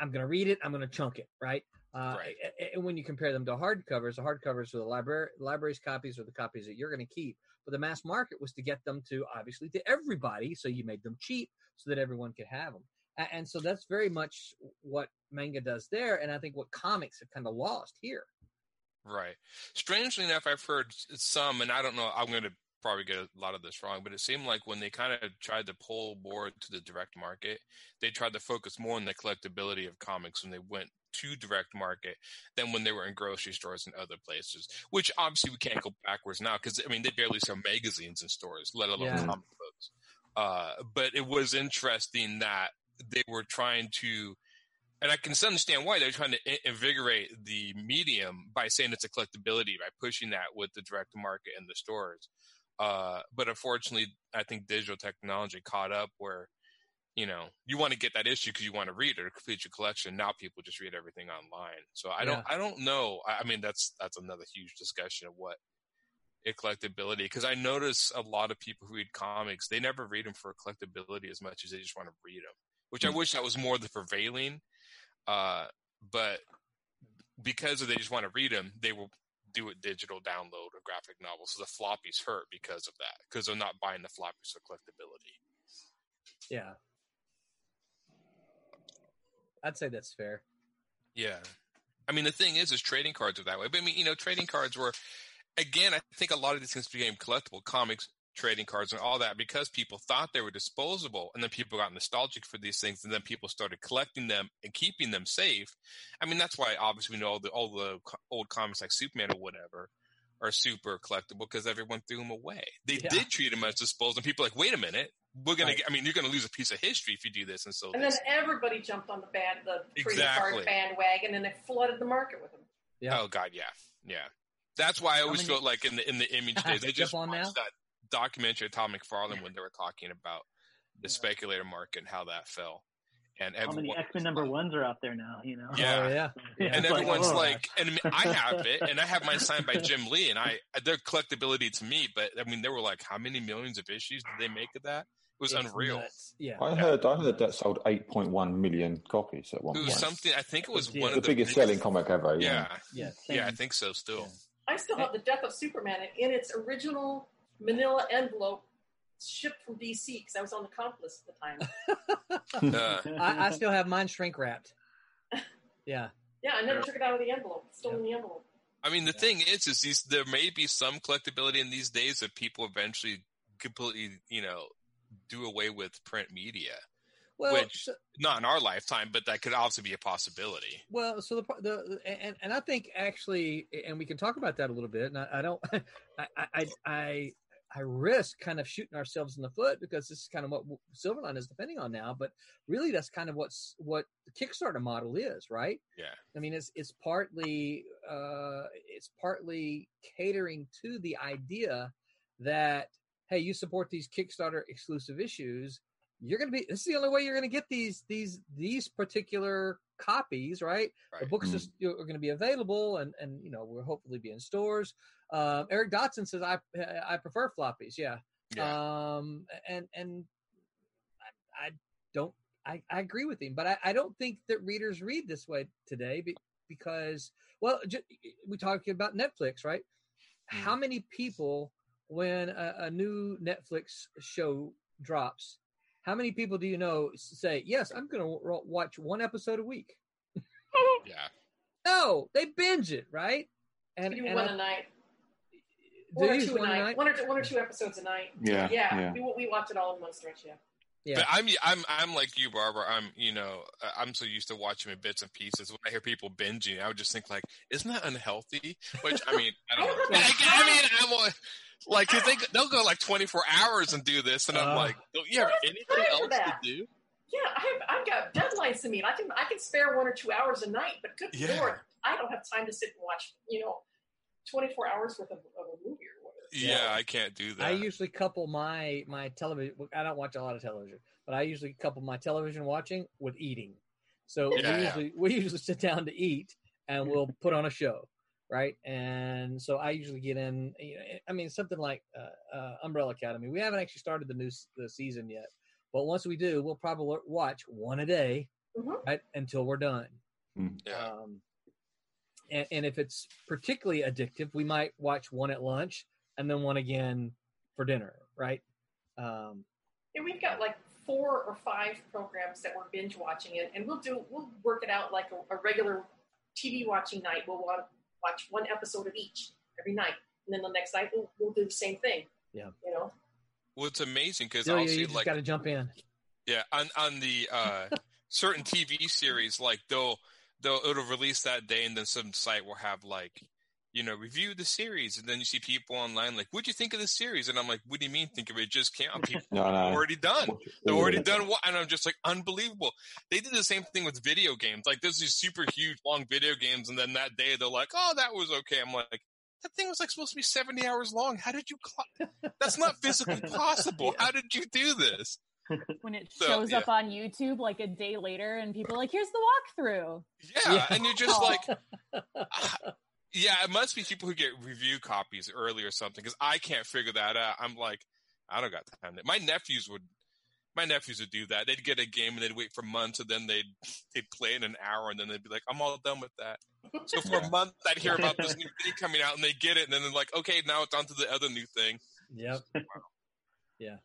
I'm going to read it. I'm going to chunk it, right? Uh, Right. And when you compare them to hardcovers, the hardcovers are the library library's copies or the copies that you're going to keep. But the mass market was to get them to obviously to everybody, so you made them cheap so that everyone could have them. And so that's very much what manga does there, and I think what comics have kind of lost here. Right. Strangely enough, I've heard some, and I don't know. I'm going to probably get a lot of this wrong, but it seemed like when they kind of tried to pull more to the direct market, they tried to focus more on the collectability of comics when they went to direct market than when they were in grocery stores and other places. Which obviously we can't go backwards now because I mean they barely sell magazines in stores, let alone Yeah. comic books. Uh, but it was interesting that they were trying to and I can understand why they're trying to invigorate the medium by saying it's a collectability by pushing that with the direct market and the stores. Uh, but unfortunately, I think digital technology caught up where you know you want to get that issue because you want to read it or complete your collection. Now people just read everything online. So I don't, I don't know. I, mean, that's that's another huge discussion of what a collectability because I notice a lot of people who read comics they never read them for collectability as much as they just want to read them, which I wish that was more the prevailing. Uh, but because they just want to read them, they will do a digital download or graphic novel. So the floppies hurt because of that because they're not buying the floppies for collectability. Yeah. I'd say that's fair. Yeah. I mean, the thing is, is trading cards are that way. But I mean, you know, trading cards were, again, I think a lot of these things became collectible comics, trading cards, and all that because people thought they were disposable. And then people got nostalgic for these things. And then people started collecting them and keeping them safe. I mean, that's why obviously we know all the, all the old comics like Superman or whatever are super collectible because everyone threw them away. They Yeah. did treat them as disposable. And people are like, wait a minute. We're gonna. Right. get I mean, you're gonna lose a piece of history if you do this, and so And then everybody jumped on the band, the trading Exactly. card bandwagon, and they flooded the market with them. Yeah. Oh God, yeah, yeah. That's why I always many- felt like in the in the image days. I just on watched now? that documentary Todd McFarlane when they were talking about the speculator market and how that fell, and How many X Men number ones are out there now? You know. Yeah. Oh, yeah. Yeah, and it's like, oh, everyone's oh. like, and I, have it, and I have mine signed by Jim Lee, and I their collectability to me. But I mean, they were like, how many millions of issues did they make of that? It was It's unreal. nuts. Yeah. I heard I heard that sold 8.1 million copies at one It point. something. I think it was Yeah. one the of the biggest selling comic ever. Yeah, Yeah. yeah, I think so. Still, I still have the Death of Superman in its original manila envelope shipped from DC because I was on the comp list at the time. uh, I, I still have mine shrink wrapped. Yeah. Yeah, I never took it out of the envelope. It's still in the envelope. I mean, the Yeah. thing is, is these there may be some collectability in these days that people eventually completely, you know, do away with print media. Well, Which- so- Not in our lifetime, but that could also be a possibility. Well, so the the and and I think actually, and we can talk about that a little bit. And I, I don't, I, I I I risk kind of shooting ourselves in the foot because this is kind of what Silverline is depending on now. But really, that's kind of what's what the Kickstarter model is, right? Yeah. I mean, it's it's partly uh, it's partly catering to the idea that hey, you support these Kickstarter exclusive issues, you're going to be. This is the only way you're going to get these these these particular copies, right? The books Mm. you know, are going to be available, and and you know we'll hopefully be in stores. Um, Eric Dotson says I I prefer floppies. Yeah. Yeah. Um, and and I, I don't I, I agree with him, but I, I don't think that readers read this way today be, because well, ju- we talked about Netflix, right? Mm. How many people when a, a new Netflix show drops? How many people do you know say yes? I'm going to watch one episode a week. yeah. No, they binge it, right? And, We and one I- a night, do one or two a night, night? one or two, one or two episodes a night. Yeah, Yeah, yeah. We, we watch it all in one stretch. Yeah. Yeah. But I'm I'm I'm like you, Barbara. I'm you know uh, I'm so used to watching in bits and pieces. When I hear people binging, I would just think like, isn't that unhealthy? Which I mean, I don't know. I don't I, know. I mean, I'm like, like 'cause they they'll go like 24 hours and do this, and I'm Uh. like, don't you have anything else to do? Yeah, I have. I've got deadlines to meet. I can. I can spare one or two hours a night, but good Yeah. lord, I don't have time to sit and watch. You know, twenty four hours worth of, of a movie or whatever. Yeah, I can't do that. I usually couple my my television. I don't watch a lot of television, but I usually couple my television watching with eating. So Yeah. we usually we usually sit down to eat, and we'll put on a show, right? And so I usually get in. You know, I mean, something like uh, uh, Umbrella Academy. We haven't actually started the new the season yet, but once we do, we'll probably watch one a day, Mhm. right, until we're done. yeah. Um, and, and if it's particularly addictive, we might watch one at lunch and then one again for dinner, right? Um, Yeah, we've got like four or five programs that we're binge watching it, and we'll do. We'll work it out like a, a regular TV watching night. We'll watch one episode of each every night, and then the next night we'll, we'll do the same thing. Yeah. You know. Well, it's amazing because Delia, I'll see you just like got to jump in. Yeah, on on the uh, certain TV series, like they'll they'll it'll release that day, and then some site will have like, you know, review the series, and then you see people online like, "What'd you think of the series?" And I'm like, "What do you mean? Think of it? it Just came out. People No, are no. already done. Watch it They're already done. What? And I'm just like, unbelievable. They did the same thing with video games. Like there's these super huge long video games, and then that day they're like, "Oh, that was okay." I'm like. That thing was like supposed to be 70 hours long. How did you? Cl- That's not physically possible. How did you do this? when it So, shows yeah. up on YouTube like a day later, and people are like, "Here's the walkthrough." Yeah, Yeah. and you're just like, ah, yeah, it must be people who get review copies early or something because I can't figure that out. I'm like, I don't got time. My nephews would, my nephews would do that. They'd get a game and they'd wait for months, and then they'd they'd play it in an hour, and then they'd be like, I'm all done with that. So for a month, I'd hear about this new thing coming out, and they get it, and then they're like, okay, now it's on to the other new thing. Yep. yeah.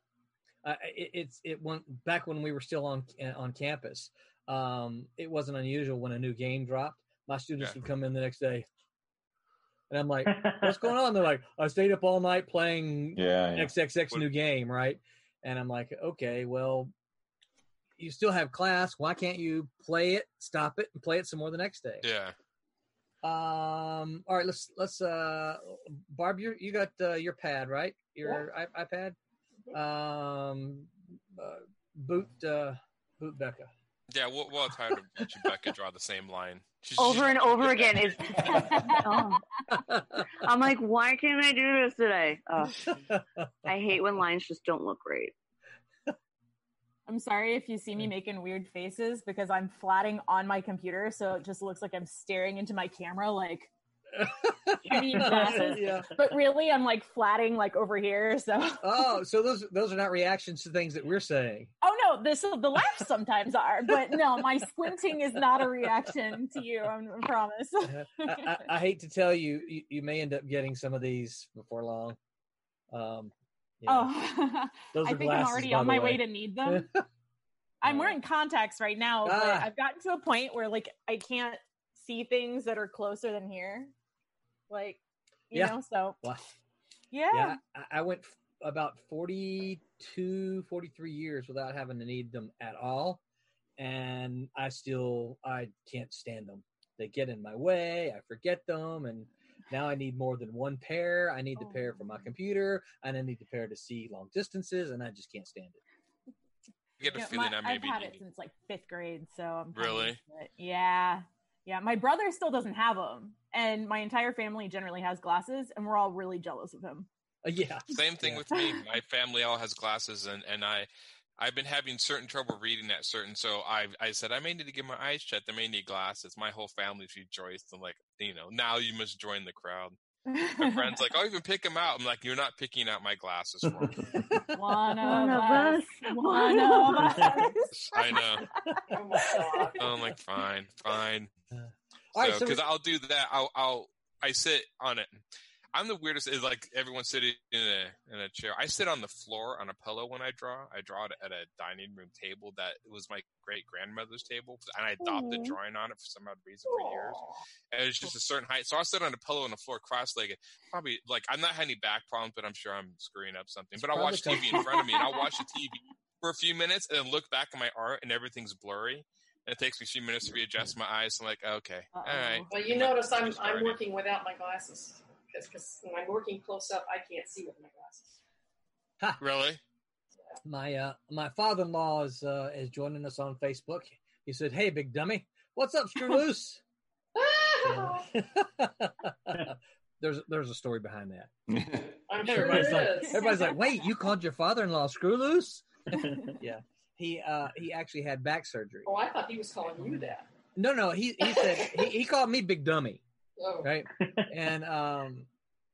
Uh, it, it's it went back when we were still on on campus. um, it wasn't unusual when a new game dropped. My students Yeah. would come in the next day, and I'm like, "What's going on?" They're like, "I stayed up all night playing Yeah, yeah. XXX new game, right?" And I'm like, "Okay, well, you still have class. Why can't you play it, stop it, and play it some more the next day?" Yeah. Um. All right. Let's let's. Uh, Barb, you you got uh, your pad right? Your I, iPad. Um. Uh, boot. Uh, boot Becca. Yeah, we'll, we'll try to let you, Becca, draw the same line. She's- Over she's- and over again is. Oh. I'm like, why can't I do this today? Oh, I hate when lines just don't look great. I'm sorry if you see me mm. making weird faces because I'm flatting on my computer, so it just looks like I'm staring into my camera, like. Need glasses. yeah. But really, I'm like flatting like over here. So. Oh, so those those are not reactions to things that we're saying. Oh no, this the laughs sometimes are, but no, my squinting is not a reaction to you. I promise. I, I, I hate to tell you, you, you may end up getting some of these before long. Um, yeah. Oh, those I think I'm already on my way to need them. I'm wearing contacts right now, but Ah. I've gotten to a point where like I can't see things that are closer than here. Like, you Yeah. know, so Wow. yeah. Yeah, I, I went f- about 42, 43 years without having to need them at all. And I still, I can't stand them. They get in my way. I forget them. And now I need more than one pair. I need the oh. pair for my Oh. computer and I need the pair to see long distances. And I just can't stand it. I get a Yeah, feeling my- I may I've be had it since like fifth grade, so I'm Really? it. Yeah, yeah. My brother still doesn't have them, and my entire family generally has glasses, and we're all really jealous of him. Uh, yeah. Same thing Yeah. with me. My family all has glasses, and and I, I've been having certain trouble reading at certain. So I I said I may need to get my eyes checked. I may need glasses. My whole family's rejoiced. I'm like, you know, now you must join the crowd. My friends like, oh, even pick them out. I'm like, you're not picking out my glasses for me. One of, us. us. One of us. I know. Oh I'm like, fine, fine. All right, So, so because we- I'll do that. I'll, I'll, I sit on it. I'm the weirdest. Is like everyone sitting in a in a chair. I sit on the floor on a pillow when I draw. I draw it at a dining room table that was my great grandmother's table, and I adopted Aw. drawing on it for some odd reason for years. And it's just a certain height, so I'll sit on a pillow on the floor, cross-legged. Probably like I'm not having any back problems, but I'm sure I'm screwing up something. But I'll watch TV in front of me, and I'll watch the TV for a few minutes, and then look back at my art, and everything's blurry. And it takes me a few minutes to readjust my eyes. I'm like, okay, all right. Uh-oh. Well, you My notice I'm I'm working without my glasses because because when I'm working close up, I can't see with my glasses. Really? my uh my father-in-law is uh is joining us on facebook. He said hey big dummy what's up screw loose? There's there's a story behind that. I'm sure everybody's like is. everybody's like wait you called your father-in-law screw loose? Yeah. He uh he actually had back surgery. Oh, I thought he was calling you that. no no he he said he, he called me big dummy Oh, right? And um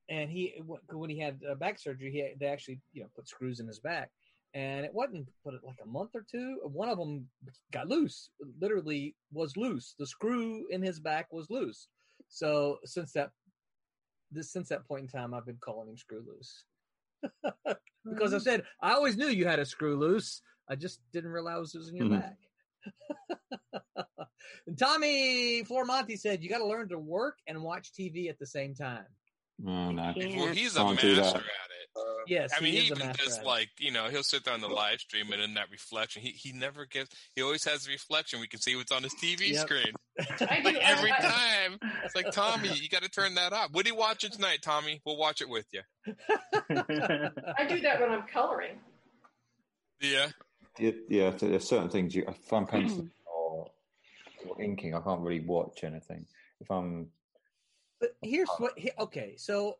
and he when he had uh, back surgery he they actually you know put screws in his back. And it wasn't but like a month or two. One of them got loose. Literally was loose. The screw in his back was loose. So since that this since that point in time i've been calling him screw loose. Because i said i always knew you had a screw loose. I just didn't realize it was in your Mhm. back. and tommy flormonti said you got to learn to work and watch tv at the same time Oh no. Yeah. Well, he's a Can't master that. at it. yes I mean, he he even master does like you know he'll sit there on the live stream and in that reflection, he he never gives. He always has a reflection. We can see what's on his TV Yep. screen. I do Like every time, it's like Tommy, you got to turn that up. What are you watching tonight, Tommy? We'll watch it with you. I do that when I'm coloring. Yeah, Yeah, yeah, there's certain things you if I'm penciling mm. or, or inking, I can't really watch anything. If I'm, But here's what. he- Okay, so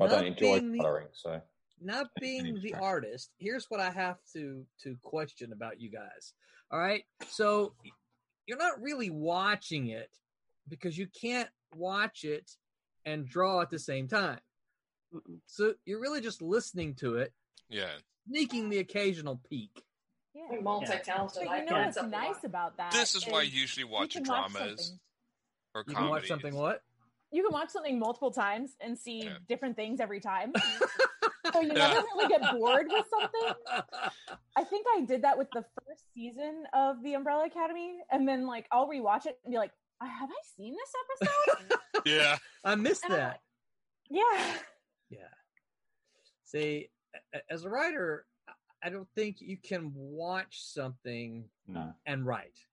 I not don't enjoy being the, coloring, so not being the artist. Here's what I have to to question about you guys. All right, so you're not really watching it because you can't watch it and draw at the same time. So you're really just listening to it, yeah. sneaking the occasional peek. Yeah. I'm multi-talented. But you know pick what's up nice about that? This is why is you usually watch can watch dramas something- or You can watch something what? You can watch something multiple times and see Yeah. different things every time. so you never really get bored with something. I think I did that with the first season of the Umbrella Academy, and then like I'll rewatch it and be like, uh, "Have I seen this episode?" Yeah. I missed And that. like, yeah. Yeah. See, a- a- as a writer, I- I don't think you can watch something No. and write.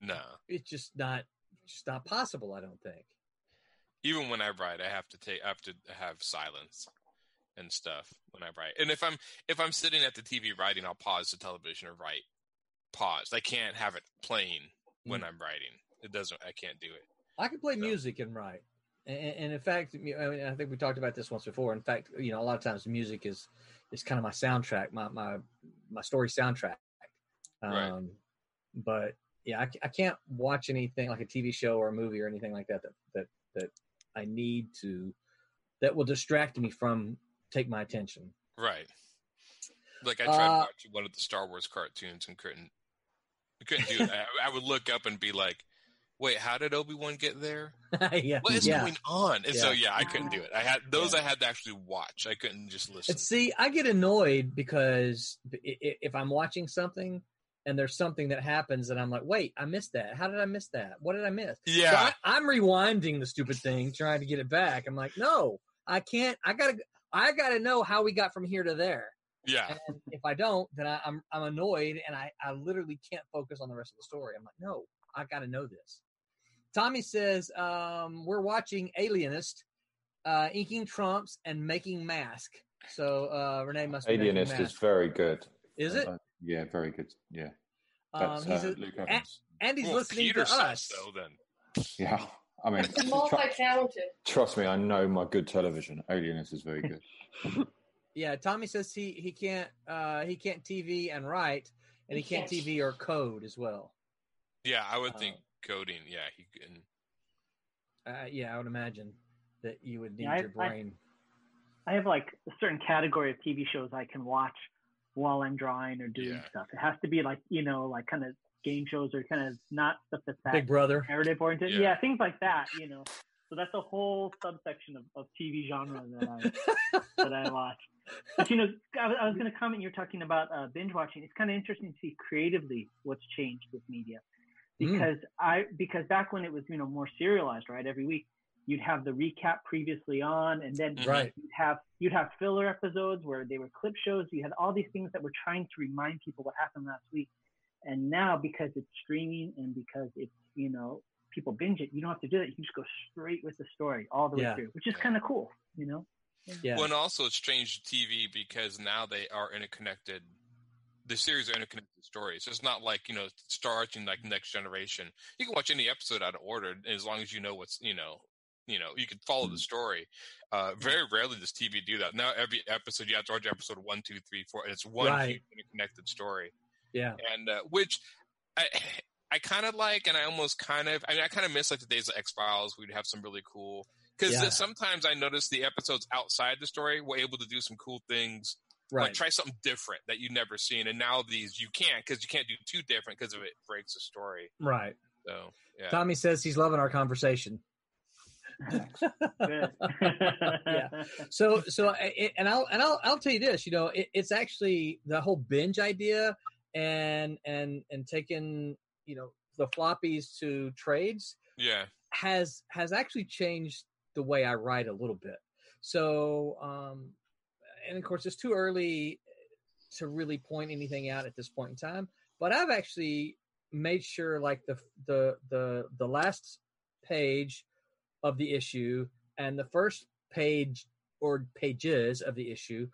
No. It's just not just not possible, I don't think. Even when I write, I have to take I have to have silence and stuff when I write. And if I'm if I'm sitting at the TV writing, I'll pause the television or write. Pause. I can't have it playing when Mm. I'm writing. It doesn't. I can't do it. I can play So- music and write. And, and in fact, I, mean, I think we talked about this once before. In fact, you know, a lot of times music is is kind of my soundtrack, my my my story soundtrack. Um, Right. But yeah, I, I can't watch anything like a TV show or a movie or anything like that that that that I need to that will distract me from take my attention. Right. Like I tried Uh, watching one of the Star Wars cartoons and couldn't. I couldn't do it. I, I would look up and be like, "Wait, how did Obi Wan get there? yeah, What is yeah. going on?" And so Yeah. yeah, I couldn't do it. I had those. Yeah. I had to actually watch. I couldn't just listen. And see, I get annoyed because if I'm watching something and there's something that happens and I'm like, wait, I missed that. How did I miss that? What did I miss? So Yeah. I, I'm rewinding the stupid thing, trying to get it back. I'm like, no, I can't. I gotta, I gotta know how we got from here to there. yeah. And if I don't, then I, I'm, I'm annoyed and I, I literally can't focus on the rest of the story. I'm like, no, I gotta know this. Tommy says, um, we're watching Alienist, uh, inking trumps and making mask. So uh, Renee must be Alienist is very good. Is it? Uh, yeah, very good. Yeah. Um, he's uh, a, Luke a- and he's Well, listening Peter to says us. so. Then Yeah. I mean, multi-talented. trust me, I know my good television. Alienist is very good. Yeah, Tommy says he he can't uh, he can't TV and write, and he, He can't can't. TV or code as well. yeah, I would think Uh, coding. Yeah, he can. Uh, yeah, I would imagine that you would need Yeah, your I- brain. I have like a certain category of TV shows I can watch while I'm drawing or doing Yeah. stuff. It has to be like you know, like kind of game shows or kind of not stuff that's that Big Brother. narrative oriented. Yeah. Yeah. things like that. You know, so that's a whole subsection of, of TV genre that I that I watch. But you know, I, was- I was going to comment. You're talking about uh, binge watching. It's kind of interesting to see creatively what's changed with media, Mm. because I because back when it was you know more serialized, right? Every week you'd have the recap previously on, and then Mhm. Right. you'd have you'd have filler episodes where they were clip shows. You had all these things that were trying to remind people what happened last week. And now because it's streaming and because it's you know people binge it, you don't have to do that. You can just go straight with the story all the way through, which is kind of cool, you know. Yeah. Well, and also it's changed TV because now they are interconnected. The series are interconnected stories. It's not like you know starting like Next Generation. You can watch any episode out of order as long as you know what's you know you know you can follow the story. Uh, very rarely does TV do that. Now every episode you have to watch episode one, two, three, four, and it's one Right. huge interconnected story. yeah. and uh, which I I kind of like, and I almost kind of I mean I kind of miss like the days of X Files. We'd have some really cool because Yeah. sometimes I noticed the episodes outside the story were able to do some cool things, Right. like try something different that you've never seen, and now these you can't because you can't do too different because of it breaks the story. right. So yeah, Tommy says he's loving our conversation. Yeah. So so I- and I'll and I'll I'll tell you this, you know, it, it's actually the whole binge idea and and and taking, you know, the floppies to trades yeah, has has actually changed the way I write a little bit. So, um, and of course, it's too early to really point anything out at this point in time. But I've actually made sure, like the the the the last page of the issue and the first page or pages of the issue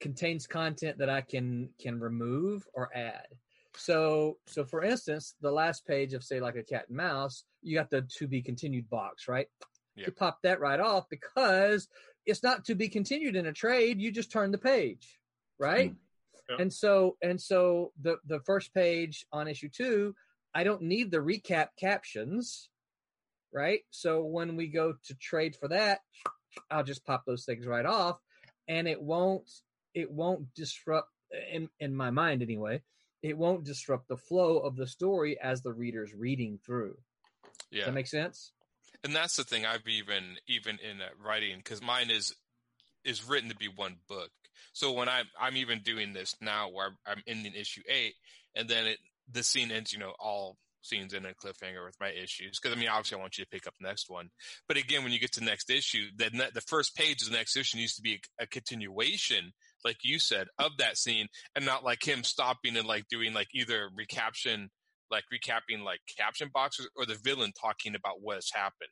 contains content that I can can remove or add. So so for instance, the last page of say like a cat and mouse, you got the to be continued box, right? You pop that right off because it's not to be continued in a trade, you just turn the page, right? Hmm. Yep. And so and so the the first page on issue 2, I don't need the recap captions, right? So when we go to trade for that, I'll just pop those things right off and it won't it won't disrupt in in my mind anyway it won't disrupt the flow of the story as the reader's reading through does that make sense and that's the thing I've even even in writing because mine is is written to be one book. So when I'm I'm even doing this now where I'm, ending issue eight, and then it the scene ends, you know, all scenes in a cliffhanger with my issues. Because I mean, obviously, I want you to pick up the next one. But again, when you get to the next issue, the ne- the first page of the next issue needs to be a, a continuation, like you said, of that scene, and not like him stopping and like doing like either recaption, like recapping like caption boxes, or the villain talking about what has happened.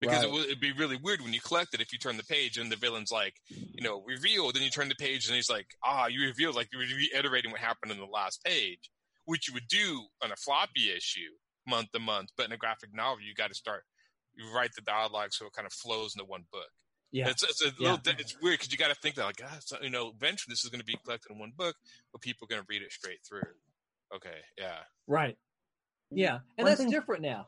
Because it Right. would it'd be really weird when you collect it if you turn the page and the villain's like, you know, revealed, then you turn the page and he's like, ah, you revealed, like you're reiterating what happened in the last page, which you would do on a floppy issue month to month. But in a graphic novel, you got to start, you write the dialogue so it kind of flows into one book. Yeah. It's, it's a Yeah. little, it's weird because you got to think that, like, ah, so, you know, eventually this is going to be collected in one book, but people are going to read it straight through. Okay, yeah, Right. Yeah. Mm-hmm. And One that's thing- different now.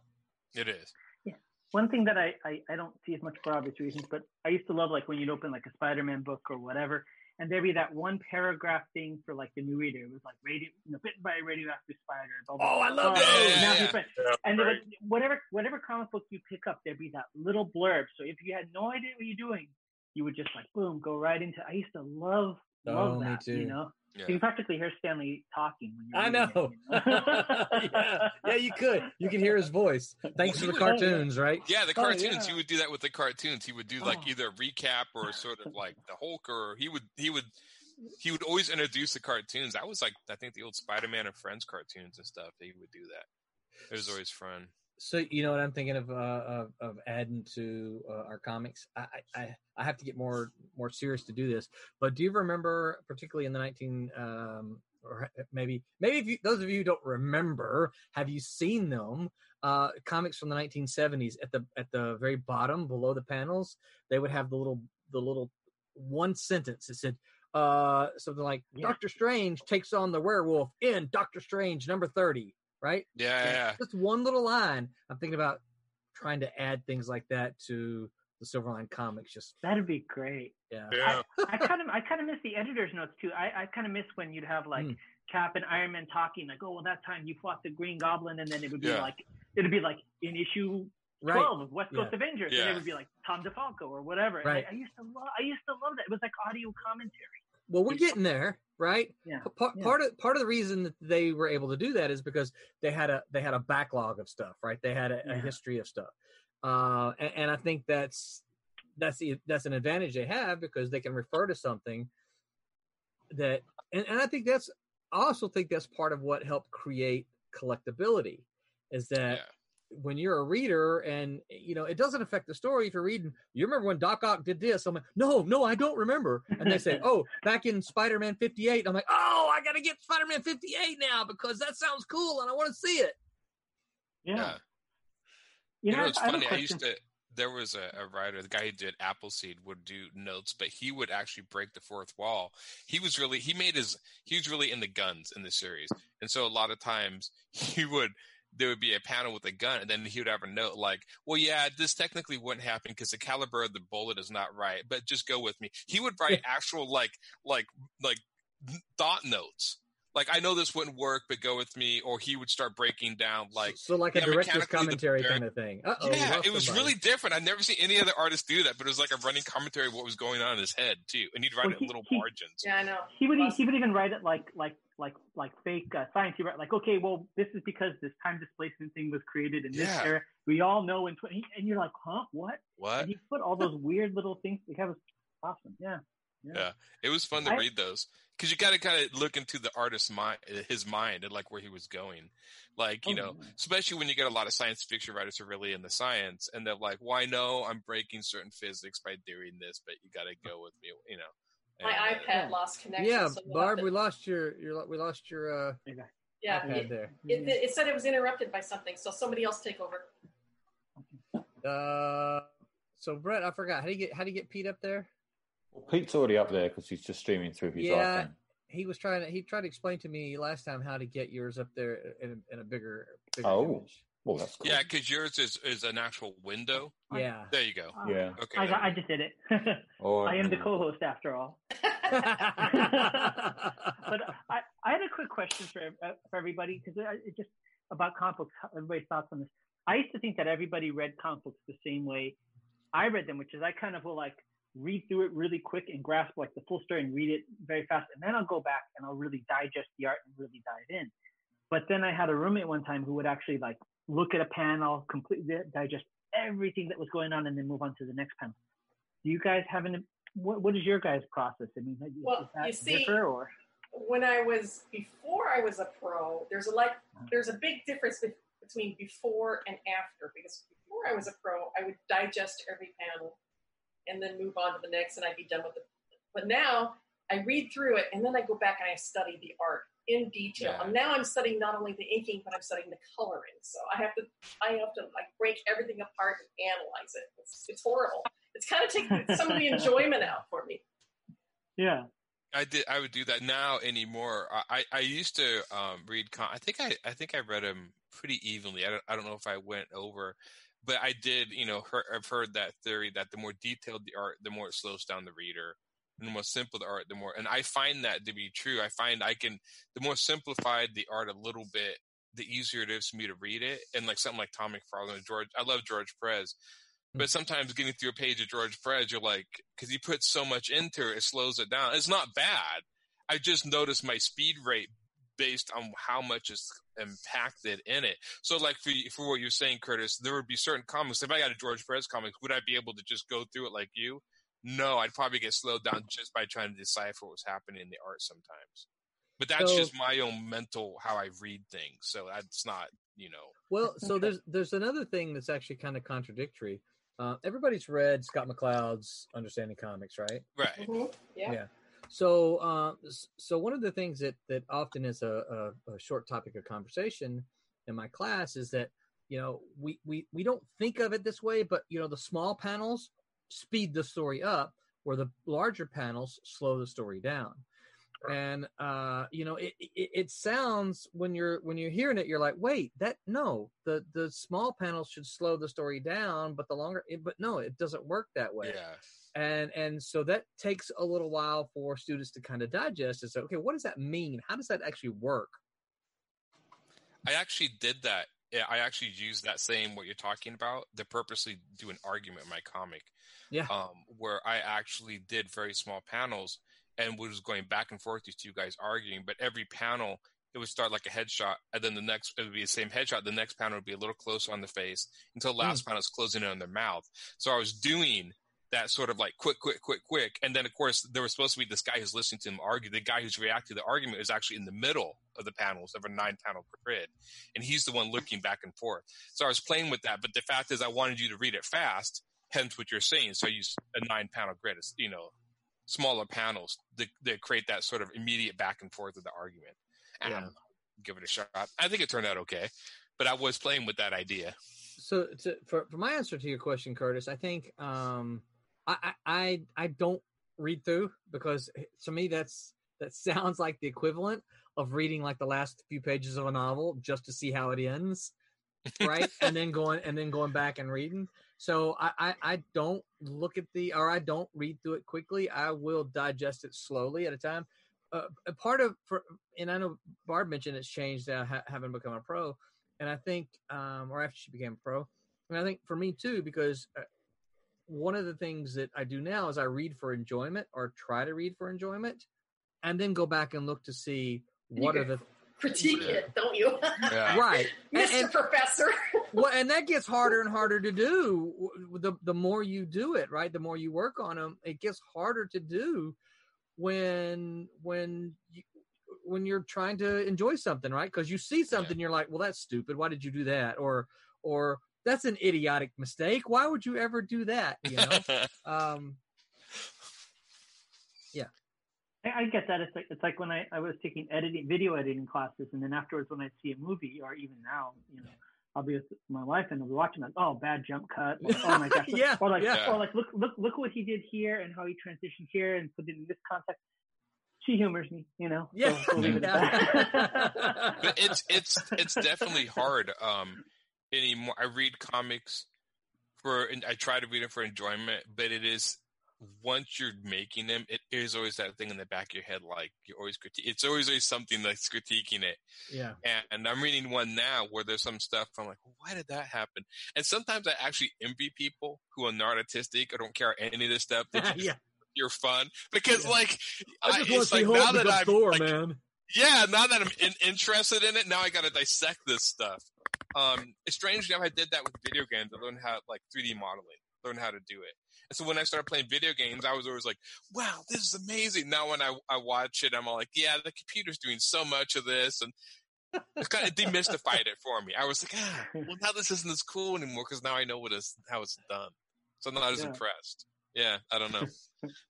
it is. Yeah. One thing that I, I, I don't see as much for obvious reasons, but I used to love like when you'd open like a Spider-Man book or whatever, and there'd be that one paragraph thing for like the new reader. It was like radio, you know, bitten by a radioactive spider. Blah, blah, Oh, I love blah, that. and Yeah. Yeah, And there right. was, whatever whatever comic book you pick up, there'd be that little blurb. So if you had no idea what you're doing, you would just like boom, go right into. I used to love oh, love Oh, me that. too. You know, Yeah. you can practically hear Stan Lee talking when you're. I reading it, know. you know? yeah. yeah, you could. You can hear his voice. Thanks Well, for the would- oh, cartoons, right? Yeah, the Oh, cartoons. He would do that with the cartoons. He would do like Oh. either a recap or sort of like the Hulk, or he would he would he would always introduce the cartoons. That was like I think the old Spider-Man and Friends cartoons and stuff. He would do that. It was always fun. So you know what I'm thinking of uh, of, of adding to uh, our comics. I, I I have to get more more serious to do this. But do you remember, particularly in the 19 um, or maybe maybe if you, those of you who don't remember, have you seen them? Uh, comics from the 1970s at the at the very bottom below the panels, they would have the little the little one sentence that said uh something like Yeah. Doctor Strange takes on the werewolf in Doctor Strange number 30, right? Yeah, yeah. yeah. just one little line. I'm thinking about trying to add things like that to the Silverline comics. Just That'd be great. yeah, Yeah. I kind of I kind of miss the editor's notes too. I, I kind of miss when you'd have like Mm. Cap and Iron Man talking like, oh well, that time you fought the Green Goblin, and then it would be Yeah. like it'd be like in issue right. twelve of West Coast Yeah. Avengers, Yeah. and it would be like Tom DeFalco or whatever. Right. I, I used to love I used to love that. It was like audio commentary. Well, we're getting there, right? Yeah. Part, Yeah. part of part of the reason that they were able to do that is because they had a they had a backlog of stuff, right? They had a, a history of stuff, uh, and, and I think that's that's the that's an advantage they have because they can refer to something that, and, and I think that's I also think that's part of what helped create collectability is that Yeah. When you're a reader and you know it doesn't affect the story if you're reading you remember when doc ock did this i'm like no no i don't remember and they say oh back in spider-man 58 i'm like oh i gotta get spider-man 58 now because that sounds cool and i want to see it Yeah. Yeah. You, You know, know, it's I funny. I used to. There was a, a writer, the guy who did Appleseed, would do notes, but he would actually break the fourth wall. He was really he made his he was really in the guns in the series, and so a lot of times he would there would be a panel with a gun, and then he would have a note like, "Well, yeah, this technically wouldn't happen because the caliber of the bullet is not right, but just go with me." He would write actual like like like thought notes. Like I know this wouldn't work, but go with me. Or he would start breaking down like so like a yeah, director's mechanically the commentary kind of thing Uh-oh, yeah, it was somebody. really different. I've never seen any other artist do that, but it was like a running commentary of what was going on in his head too, and he'd write Well, it he- in little he- margins. Yeah, I know. he would Lost- he would even write it like like like like fake uh, science. He write like, okay, well, this is because this time displacement thing was created in this Yeah. era. We all know in 20, and you're like, huh, what? What? And he put all those weird little things. Like, that was awesome. Yeah. Yeah, it was fun to I- read those because you got to kind of look into the artist's mind, his mind, and like where he was going. Like you Oh, know, yeah. especially when you get a lot of science fiction writers who are really in the science, and they're like, "Well, no, I'm breaking certain physics by doing this, but you got to go with me," you know. My And, uh, iPad lost connection. yeah so barb we lost your your we lost your uh yeah, iPad it, there it, it said it was interrupted by something, so somebody else take over. uh so brett i forgot how do you get how do you get pete up there Well, Pete's already up there because he's just streaming through his Yeah. iPhone. he was trying to he tried to explain to me last time how to get yours up there in a, in a bigger, bigger Oh. image. Well, that's cool. Yeah, because yours is is an actual window. yeah There you go. Oh, Yeah. Okay. I, I just did it. Or, I am the co-host after all. But I, I had a quick question for uh, for everybody because it just about comic books. Everybody's thoughts on this. I used to think that everybody read comic books the same way I read them, which is I kind of will like read through it really quick and grasp like the full story and read it very fast, and then I'll go back and I'll really digest the art and really dive in. But then I had a roommate one time who would actually like look at a panel, completely digest everything that was going on, and then move on to the next panel. Do you guys have any? What, what is your guys' process? I mean, well, you see, or? when I was before I was a pro, there's a like there's a big difference between before and after because before I was a pro, I would digest every panel and then move on to the next, and I'd be done with it. But now I read through it and then I go back and I study the art in detail. Yeah. And now I'm studying not only the inking, but I'm studying the coloring. So I have to I have to like break everything apart and analyze it. It's, it's horrible. It's kind of taking some of the enjoyment out for me. Yeah. I did. I would do that now anymore. I I used to um, read. Com- I think I I think I read them pretty evenly. I don't I don't know if I went over, but I did. You know, heard, I've heard that theory that the more detailed the art, the more it slows down the reader. And the more simple the art, the more. And I find that to be true. I find I can the more simplified the art a little bit, the easier it is for me to read it. And like something like Todd McFarlane, George. I love George Perez. Mm. But sometimes getting through a page of George Perez, you're like, because he puts so much into it, it slows it down. It's not bad. I just noticed my speed rate based on how much is impacted in it. So, like for for what you're saying, Curtis, there would be certain comics. If I got a George Perez comic, would I be able to just go through it like you? No, I'd probably get slowed down just by trying to decipher what's happening in the art sometimes. But that's So- just my own mental how I read things. So that's not, you know. Well, so there's there's another thing that's actually kind of contradictory. Uh, everybody's read Scott McCloud's Understanding Comics, right? Right. Mhm. Yeah. Yeah. So, uh, so one of the things that that often is a, a, a short topic of conversation in my class is that you know we we we don't think of it this way, but you know the small panels speed the story up, where the larger panels slow the story down. And uh, you know, it, it it sounds when you're when you're hearing it, you're like, wait, that no, the the small panels should slow the story down, but the longer, it, but no, it doesn't work that way Yeah. And and so that takes a little while for students to kind of digest and say okay what does that mean how does that actually work I actually did that. I actually used that same what you're talking about to purposely do an argument in my comic. Yeah. Um, where I actually did very small panels and was going back and forth these two guys arguing, but every panel it would start like a headshot, and then the next it would be the same headshot. The next panel would be a little closer on the face until the last panel is closing in on their mouth. So I was doing that sort of like quick, quick, quick, quick, and then of course there was supposed to be this guy who's listening to him argue. The guy who's reacting to the argument is actually in the middle of the panels of a nine panel grid, and he's the one looking back and forth. So I was playing with that, but the fact is I wanted you to read it fast. Hence what you're saying. So I use a nine panel grid. It's you know smaller panels that, that create that sort of immediate back and forth of the argument. I Yeah. Give it a shot. I think it turned out okay, but I was playing with that idea. so to, for for my answer to your question curtis i think um I, I i don't read through because to me that's that sounds like the equivalent of reading like the last few pages of a novel just to see how it ends right? And then going and then going back and reading. So I, I i don't look at the or i don't read through it quickly. I will digest it slowly at a time. Uh, a part of for and i know barb mentioned it's changed uh, ha- having become a pro. And i think um or after she became a pro. And i think for me too because uh, one of the things that i do now is i read for enjoyment or try to read for enjoyment and then go back and look to see what are the Critique it, don't you? Yeah. right Mr. and- Professor. well, and that gets harder and harder to do. The the more you do it, right? The more you work on them, it gets harder to do when when you, when you're trying to enjoy something, right? Because you see something, you're like, "Well, that's stupid. Why did you do that?" Or or that's an idiotic mistake. Why would you ever do that? You know. um, I, I get that. It's like it's like when I, I was taking editing video editing classes, and then afterwards when I see a movie, or even now, you know, I'll be with my wife and I'll be watching like, oh, bad jump cut. Or, oh my gosh. Yeah, Or like, yeah. or like, look, look, look what he did here and how he transitioned here and put it in this context. She humors me, you know. Yeah. So we'll leave it at but it's it's it's definitely hard um anymore i read comics for and i try to read it for enjoyment but it is once you're making them, it is always that thing in the back of your head, like you're always critique. It's always always something that's critiquing it. Yeah. And, and I'm reading one now where there's some stuff I'm like, why did that happen? And sometimes I actually envy people who are not artistic or don't care any of this stuff. Yeah. You're fun because Yeah. like I just want to it's like now that I'm Thor, like, man. yeah, now that I'm in, interested in it, now I got to dissect this stuff. Um, it's strange now I did that with video games. I learned how like 3D modeling, learn how to do it. And so when I started playing video games, I was always like, "Wow, this is amazing." Now when I I watch it, I'm all like, "Yeah, the computer's doing so much of this," and it kind of demystified it for me. I was like, "Ah, well, now this isn't as cool anymore because now I know what is how it's done." So I'm not as Yeah. impressed. Yeah, I don't know.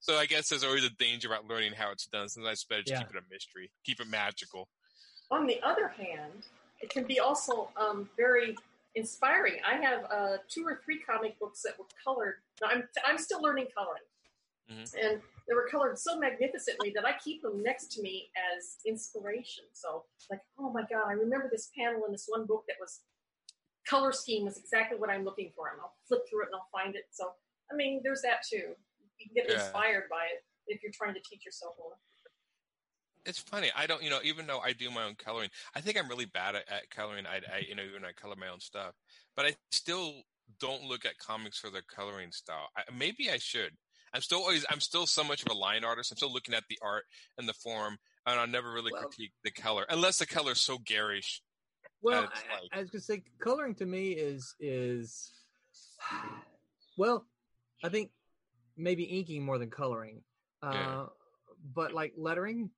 so I guess there's always a danger about learning how it's done. Sometimes it's better to Yeah. keep it a mystery, keep it magical. On the other hand, it can be also um, very inspiring. I have uh, two or three comic books that were colored. Now, I'm I'm still learning coloring, Mhm. and they were colored so magnificently that I keep them next to me as inspiration. So, like, oh my god, I remember this panel in this one book that was color scheme was exactly what I'm looking for, and I'll flip through it and I'll find it. So, I mean, there's that too. You can get Yeah. inspired by it if you're trying to teach yourself more. It's funny. I don't, you know, even though I do my own coloring, I think I'm really bad at, at coloring. I, I, you know, even I color my own stuff, but I still don't look at comics for their coloring style. I, maybe I should. I'm still always, I'm still so much of a line artist. I'm still looking at the art and the form, and I never really Well- critique the color unless the color's so garish. Well, it's I, I was gonna say coloring to me is is well, I think maybe inking more than coloring. Uh, Yeah. But like lettering,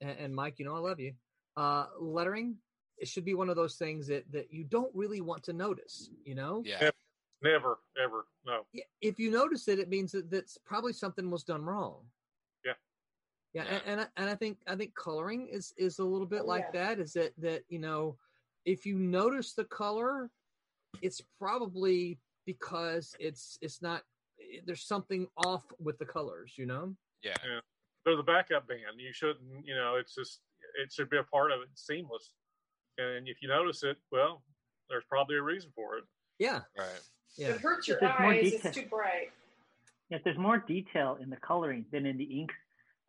and, and Mike, you know I love you. Uh, lettering, it should be one of those things that that you don't really want to notice. You know, Yeah. Never, ever, no. If you notice it, it means that that's probably something was done wrong. Yeah. Yeah, Yeah. And, and I- and I think I think coloring is is a little bit like yeah. that. Is that that you know, if you notice the color, it's probably because it's it's not there's something off with the colors. You know. Yeah. They're the backup band. You shouldn't, you know, it's just, it should be a part of it, seamless. And if you notice it, well, there's probably a reason for it. Yeah. Right. Yeah. If it hurts your eyes, it's too bright. If there's more detail in the coloring than in the ink,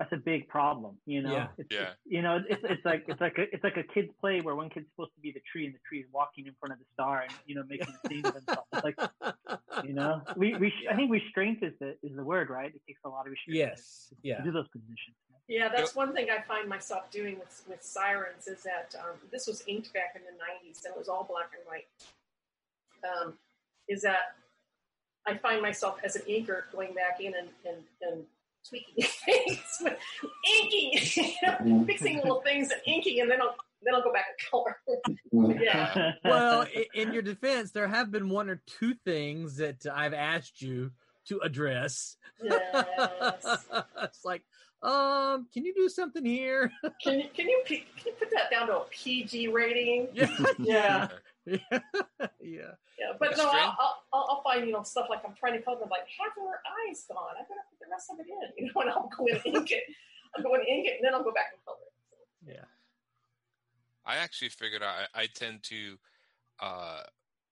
that's a big problem. You know, Yeah. It's, Yeah. it's- you know, it's it's like it's like a it's like a kid's play where one kid's supposed to be the tree and the tree is walking in front of the star and you know making a scene of himself. It's like you know, we we I think restraint is the is the word, right? It takes a lot of restraint. yes. To Yeah. do those positions. Yeah, that's one thing I find myself doing with, with Sirens is that um, this was inked back in the 90s and it was all black and white. Um, is that I find myself as an inker going back in and, and, and tweaking things, with inking, you know, fixing little things and inking, and then I'll then I'll go back and color. yeah, well, in your defense, there have been one or two things that I've asked you to address. yes. it's like, um, can you do something here? Can you can you can you put that down to a PG rating? yeah, Yeah. yeah, yeah. Yeah, but That's no. I'll, I'll, I'll find you know stuff like I'm trying to color them like half of her eyes gone. I better put the rest of it in, you know, and I'll go in and ink it. I'll go and ink it, and then I'll go back and color it. yeah. I actually figured out I, I tend to uh,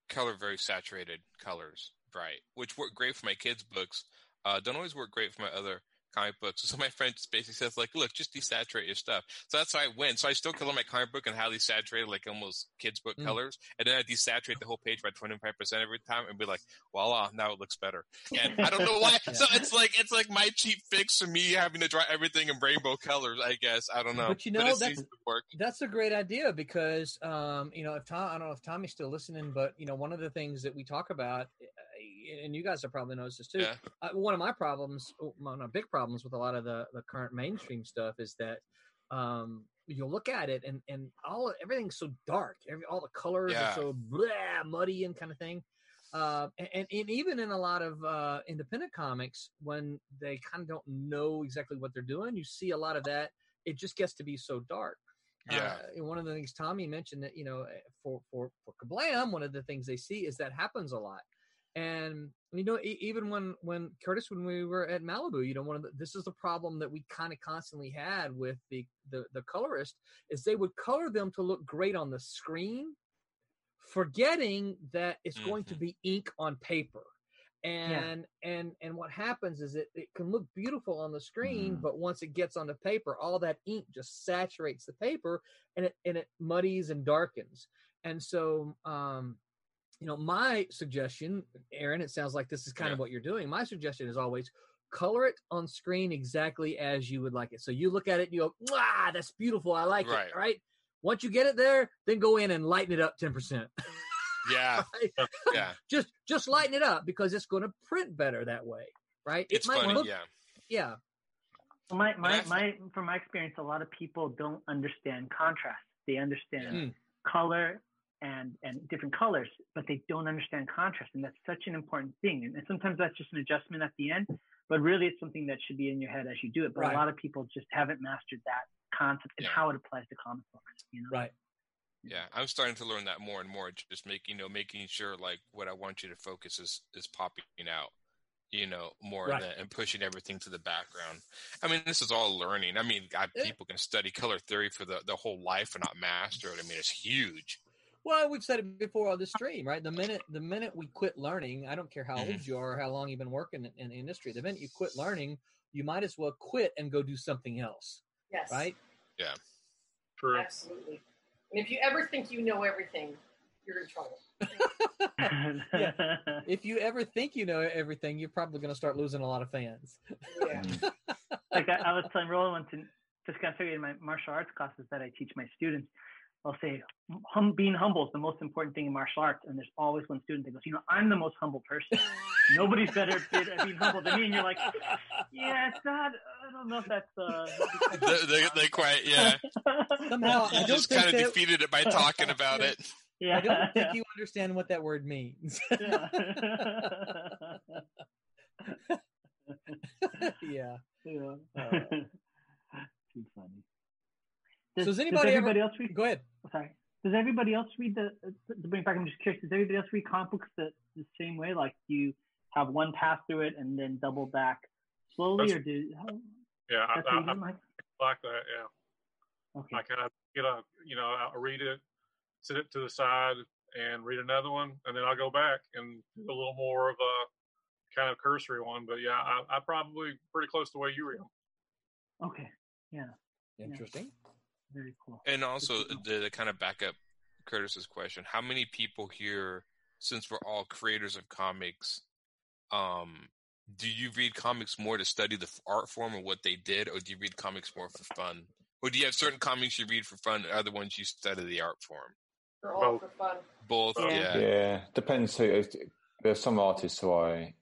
color very saturated colors, bright, which work great for my kids' books. Uh, don't always work great for my other comic books. So my friend just basically says, like, look, just desaturate your stuff. So that's how I went. So I still color my comic book in highly saturated, like almost kids' book Mm. colors, and then I desaturate the whole page by twenty five percent every time, and be like, voila, now it looks better. And I don't know why. So it's like it's like my cheap fix for me having to draw everything in rainbow colors. I guess I don't know, But you know, it that's-. That's a great idea because, um, you know, if Tom, I don't know if Tommy's still listening, but you know, one of the things that we talk about, and you guys have probably noticed this too. Yeah. Uh, one of my problems, one of my big problems with a lot of the the current mainstream stuff is that um, you look at it and and all everything's so dark. Every, all the colors Yeah. are so blah, muddy and kind of thing. Uh, and, and even in a lot of uh, independent comics, when they kind of don't know exactly what they're doing, you see a lot of that. It just gets to be so dark. Yeah. Uh, one of the things Tommy mentioned that you know eh, for for for Ka-Blam, one of the things they see is that happens a lot. And you know, even when when Curtis, when we were at Malibu, you know, one of the, this is the problem that we kind of constantly had with the, the the colorist is they would color them to look great on the screen, forgetting that it's going to Mhm. be ink on paper. and and and what happens is it, it can look beautiful on the screen Mm. but once it gets on the paper all that ink just saturates the paper and it and it muddies and darkens and so um you know my suggestion aaron it sounds like this is kind of what you're doing my suggestion is always color it on screen exactly as you would like it so you look at it and you go wow that's beautiful i like Right. it right once you get it there then go in and lighten it up 10% Yeah, right? yeah. just just lighten it up because it's going to print better that way right It's it might funny. look yeah, yeah My my my from my experience, a lot of people don't understand contrast. They understand Mm. color and and different colors, but they don't understand contrast, and that's such an important thing. And, and sometimes that's just an adjustment at the end, but really it's something that should be in your head as you do it. But Right. a lot of people just haven't mastered that concept and Yeah. how it applies to comic books. You know, right yeah. I'm starting to learn that more and more. Just making, you know, making sure like what I want you to focus is is popping out. You know, more Right. than and pushing everything to the background. I mean, this is all learning. I mean, I, people can study color theory for the, the whole life and not master it. I mean, it's huge. Well we've said it before on the stream right the minute the minute we quit learning i don't care how old mm-hmm. you are or how long you've been working in, in the industry the minute you quit learning you might as well quit and go do something else Yes. right Yeah. True. Absolutely. And if you ever think you know everything, you're in trouble. yeah. if you ever think you know everything you're probably going to start losing a lot of fans Yeah. Like I, I was telling Roland once, and just kind of figured in my martial arts classes that I teach my students, I'll say, hum, being humble is the most important thing in martial arts. And there's always one student that goes, you know, I'm the most humble person. Nobody's better at being- humble than me. And you're like, yeah, it's not. I don't know if that's. Uh, they, they, they quite, yeah. Somehow, I You just kind of that- defeated it by talking about it. yeah. i don't think you understand what that word means yeah. yeah yeah. Uh, Too funny. Does anybody ever- everybody else read? go ahead oh, sorry. Does everybody else read the? To bring back, I'm just curious. Does everybody else read comic books the, the same way? Like you have one pass through it and then double back slowly, That's- or do? How, Yeah, I, that's what you I, I do, Mike? like that. Yeah, Okay. I kind of get a, you know, I'll read it, sit it to the side, and read another one, and then I'll go back and do a little more of a kind of cursory one. But yeah, I, I probably pretty close to the way you read them. Okay. Yeah. interesting Very cool. And also, to to, to kind of back up Curtis's question, how many people here, since we're all creators of comics, um, do you read comics more to study the art form or what they did, or do you read comics more for fun? Or do you have certain comics you read for fun and other ones you study the art form? They're all Both. for fun. Both, Yeah. yeah, Yeah, depends who. There's some artists who I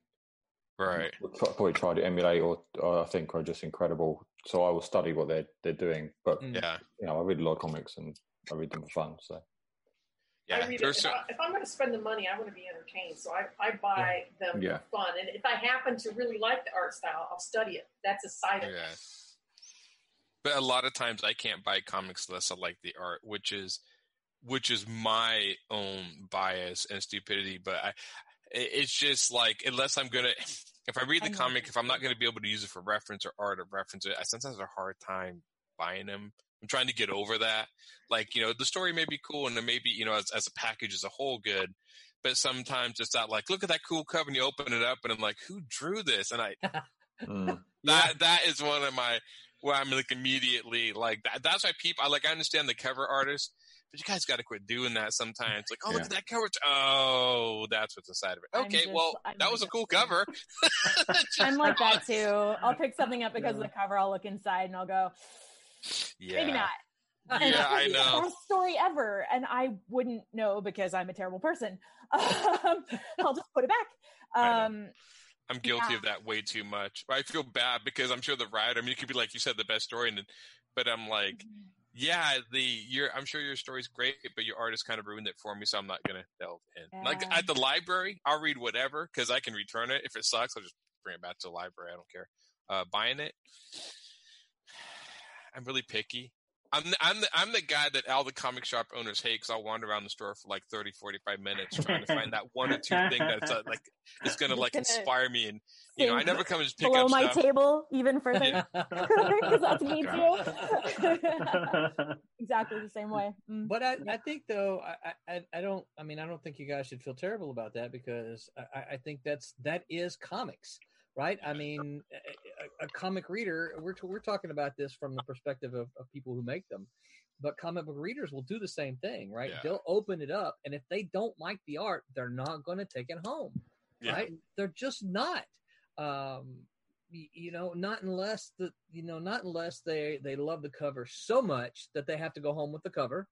right. probably try to emulate, or, or I think are just incredible. So I will study what they're they're doing. But Mm. Yeah, you know, I read a lot of comics and I read them for fun. So yeah. I read it, There's if, cer- I, if I'm going to spend the money, I want to be entertained. So I, I buy them Yeah. for fun. And if I happen to really like the art style, I'll study it. That's a side of it. But a lot of times I can't buy comics unless I like the art, which is which is my own bias and stupidity. But I, it's just like unless I'm gonna, if I read the I comic, if I'm not gonna be able to use it for reference or art or reference it, I sometimes have a hard time buying them. I'm trying to get over that. Like you know, the story may be cool and it may be you know as as a package as a whole good. But sometimes it's not like, look at that cool cover, and you open it up, and I'm like, who drew this? And I, mm. that that is one of my where I'm like immediately like that. That's why people I like. I understand the cover artist, but you guys got to quit doing that sometimes. Like, oh look at that cover. Oh, that's what's inside of it. Okay, just- well I'm that was a cool that cover. I'm like that too. I'll pick something up because of the cover. I'll look inside and I'll go, Yeah, maybe not. And Yeah, I know. Best story ever, and I wouldn't know because I'm a terrible person. Um, I'll just put it back. I know. Um, I'm guilty Yeah. of that way too much. I feel bad because I'm sure the writer. I mean, it could be like you said, the best story, and then, but I'm like, yeah, the your I'm sure your story's great, but your artist kind of ruined it for me, so I'm not gonna delve in. Like at the library, I'll read whatever because I can return it. If it sucks, I'll just bring it back to the library. I don't care. Uh, buying it, I'm really picky. I'm the, I'm the, I'm the guy that all the comic shop owners hate because I'll wander around the store for like 30, 45 minutes trying to find that one or two thing that's uh, like is gonna like gonna inspire me. And you know, I never come and just pick below up my stuff. table even further because that's me too. exactly the same way. Mm. But I, I think though I, I I don't I mean I don't think you guys should feel terrible about that because I, I think that's that is comics right I mean a, a- comic reader we're t- we're talking about this from the perspective of, of people who make them but comic book readers will do the same thing right Yeah. they'll open it up and if they don't like the art they're not going to take it home Yeah. right they're just not um you know not unless the you know not unless they they love the cover so much that they have to go home with the cover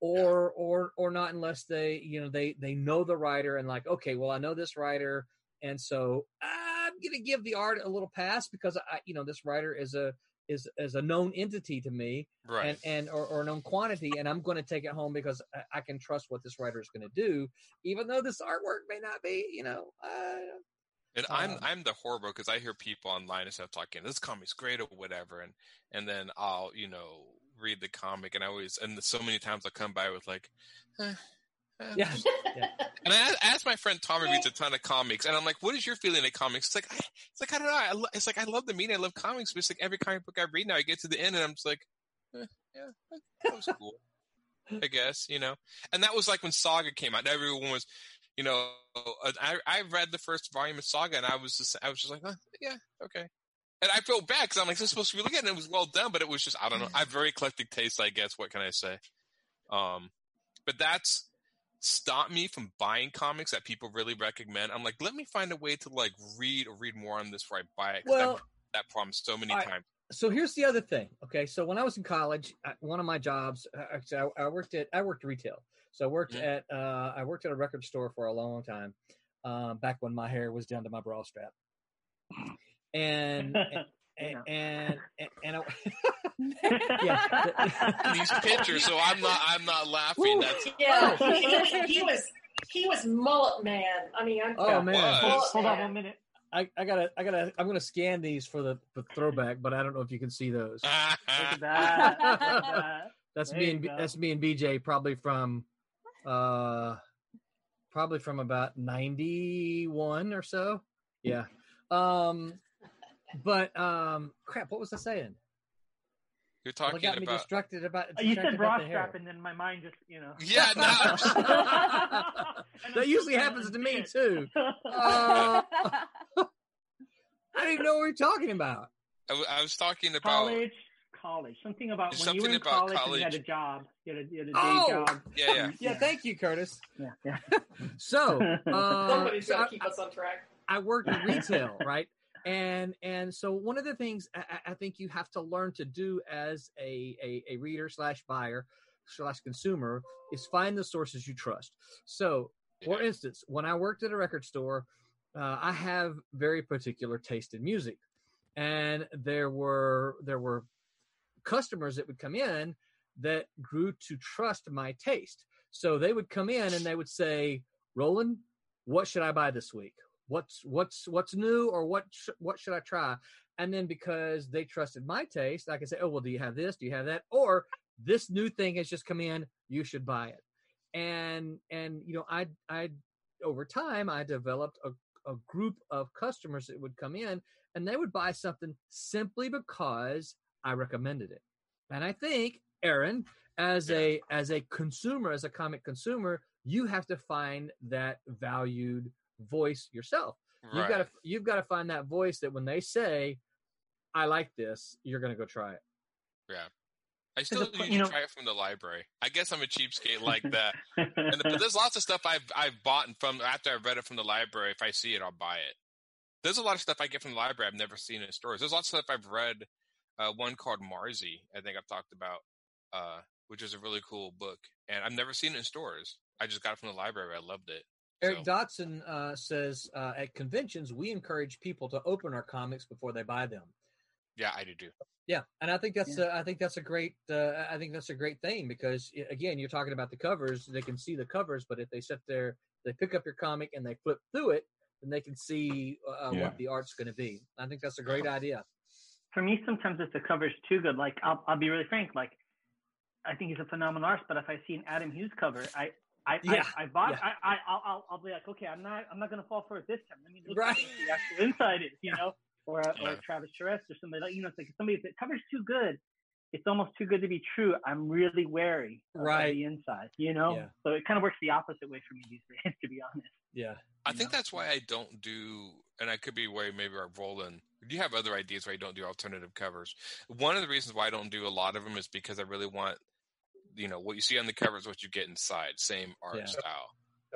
or or or not unless they you know they they know the writer and like okay well i know this writer and so i'm gonna give the art a little pass because i you know this writer is a is is a known entity to me Right. and and or, or known quantity and i'm going to take it home because I, I can trust what this writer is going to do even though this artwork may not be you know uh, And I'm Um, I'm the horrible because I hear people online and stuff talking this comic's great or whatever, and and then I'll you know read the comic and I always and so many times I'll come by with like, eh, eh. yeah And I asked- asked my friend Tom who reads a ton of comics, and I'm like, "What is your feeling of comics?" It's like, I, it's like I don't know. I lo- it's like I love the media, I love comics, but it's like every comic book I read now, I get to the end, and I'm just like, eh, "Yeah, that was cool." I guess you know. And that was like when Saga came out. Everyone was, you know, uh, I I read the first volume of Saga, and I was just I was just like, huh, "Yeah, okay." And I felt bad because I'm like, "This is supposed to be really good," and it was well done, but it was just I don't know. I have very eclectic taste, I guess. What can I say? Um, but that's stop me from buying comics that people really recommend. I'm like, let me find a way to like read or read more on this before I buy it. well that problem so many right. times. so here's the other thing okay so when i was in college I- one of my jobs uh, actually, I, I worked at i worked retail so i worked Mhm. at uh i worked at a record store for a long time um back when my hair was down to my bra strap and and and, and, and I, yeah These pictures, so I'm not I'm not laughing. That's Yeah, Oh. he, was, he was he was mullet man. I mean, I'm oh man hold, hold on one minute. I, I gotta i gotta i'm gonna scan these for the, the throwback but i don't know if you can see those Look at that. Look at that. That's There me and go. that's me and BJ probably from uh probably from about 91 or so. Yeah. Um but um crap, what was I saying? you're What talking got me about. distracted about Uh, You distracted said about bra the hair. strap, and then my mind just, you know. Yeah, no. Just- that usually happens to me too. Uh, I didn't even know what we were talking about. I, w- I was talking about. college, college. Something about There's when you were in something about college, and you had a job. You had a, you had a day Oh! job. Yeah, yeah. Yeah, Yeah. thank you, Curtis. Yeah, yeah. So, uh, Somebody's so got I- to keep us on track. I worked in retail, right? And and so one of the things I, I- think you have to learn to do as a, a, a reader slash buyer slash consumer is find the sources you trust. So, for Yeah. instance, when I worked at a record store, uh, I have very particular taste in music, and there were there were customers that would come in that grew to trust my taste. So they would come in and they would say, "Roland, what should I buy this week? What's what's what's new or what sh- what should I try?" And then because they trusted my taste, I could say, "Oh, well, do you have this? Do you have that?" Or this new thing has just come in, you should buy it. And and you know, I I over time I developed a a group of customers that would come in and they would buy something simply because I recommended it. And I think, Aaron, as a as a consumer, as a comic consumer, you have to find that valued voice yourself. You've got to you've got to find that voice that when they say, "I like this," you're going to go try it. Yeah. I still a po- usually you know- try it from the library. I guess I'm a cheapskate like that. And but there's lots of stuff I've I've bought from after I've read it from the library. If I see it, I'll buy it. There's a lot of stuff I get from the library I've never seen in stores. There's lots of stuff I've read. Uh, one called Marzi, I think I've talked about, uh, which is a really cool book, and I've never seen it in stores. I just got it from the library. I loved it. Eric So- Dotson uh, says uh, at conventions we encourage people to open our comics before they buy them. Yeah, I do too. Yeah, and I think that's uh, I think that's a great uh, I think that's a great thing because again you're talking about the covers they can see the covers but if they sit there they pick up your comic and they flip through it then they can see uh, Yeah. what the art's going to be. I think that's a great idea. For me, sometimes if the cover's too good, like I'll, I'll be really frank, like I think he's a phenomenal artist. But if I see an Adam Hughes cover, I I Yeah, I, I bought yeah. I, I I'll, I'll I'll be like, okay, I'm not I'm not gonna fall for it this time. Let me look Right. what the actual inside is, you know, or a, or Travis Charest or somebody like you know, it's like somebody if the cover's too good, it's almost too good to be true. I'm really wary of Right. the inside, you know. Yeah. So it kind of works the opposite way for me these days, to be honest. Yeah. I think Yeah. that's why I don't do, and I could be way maybe our Roland. Do you have other ideas why you don't do alternative covers? One of the reasons why I don't do a lot of them is because I really want, you know, what you see on the cover is what you get inside, same art Yeah. style.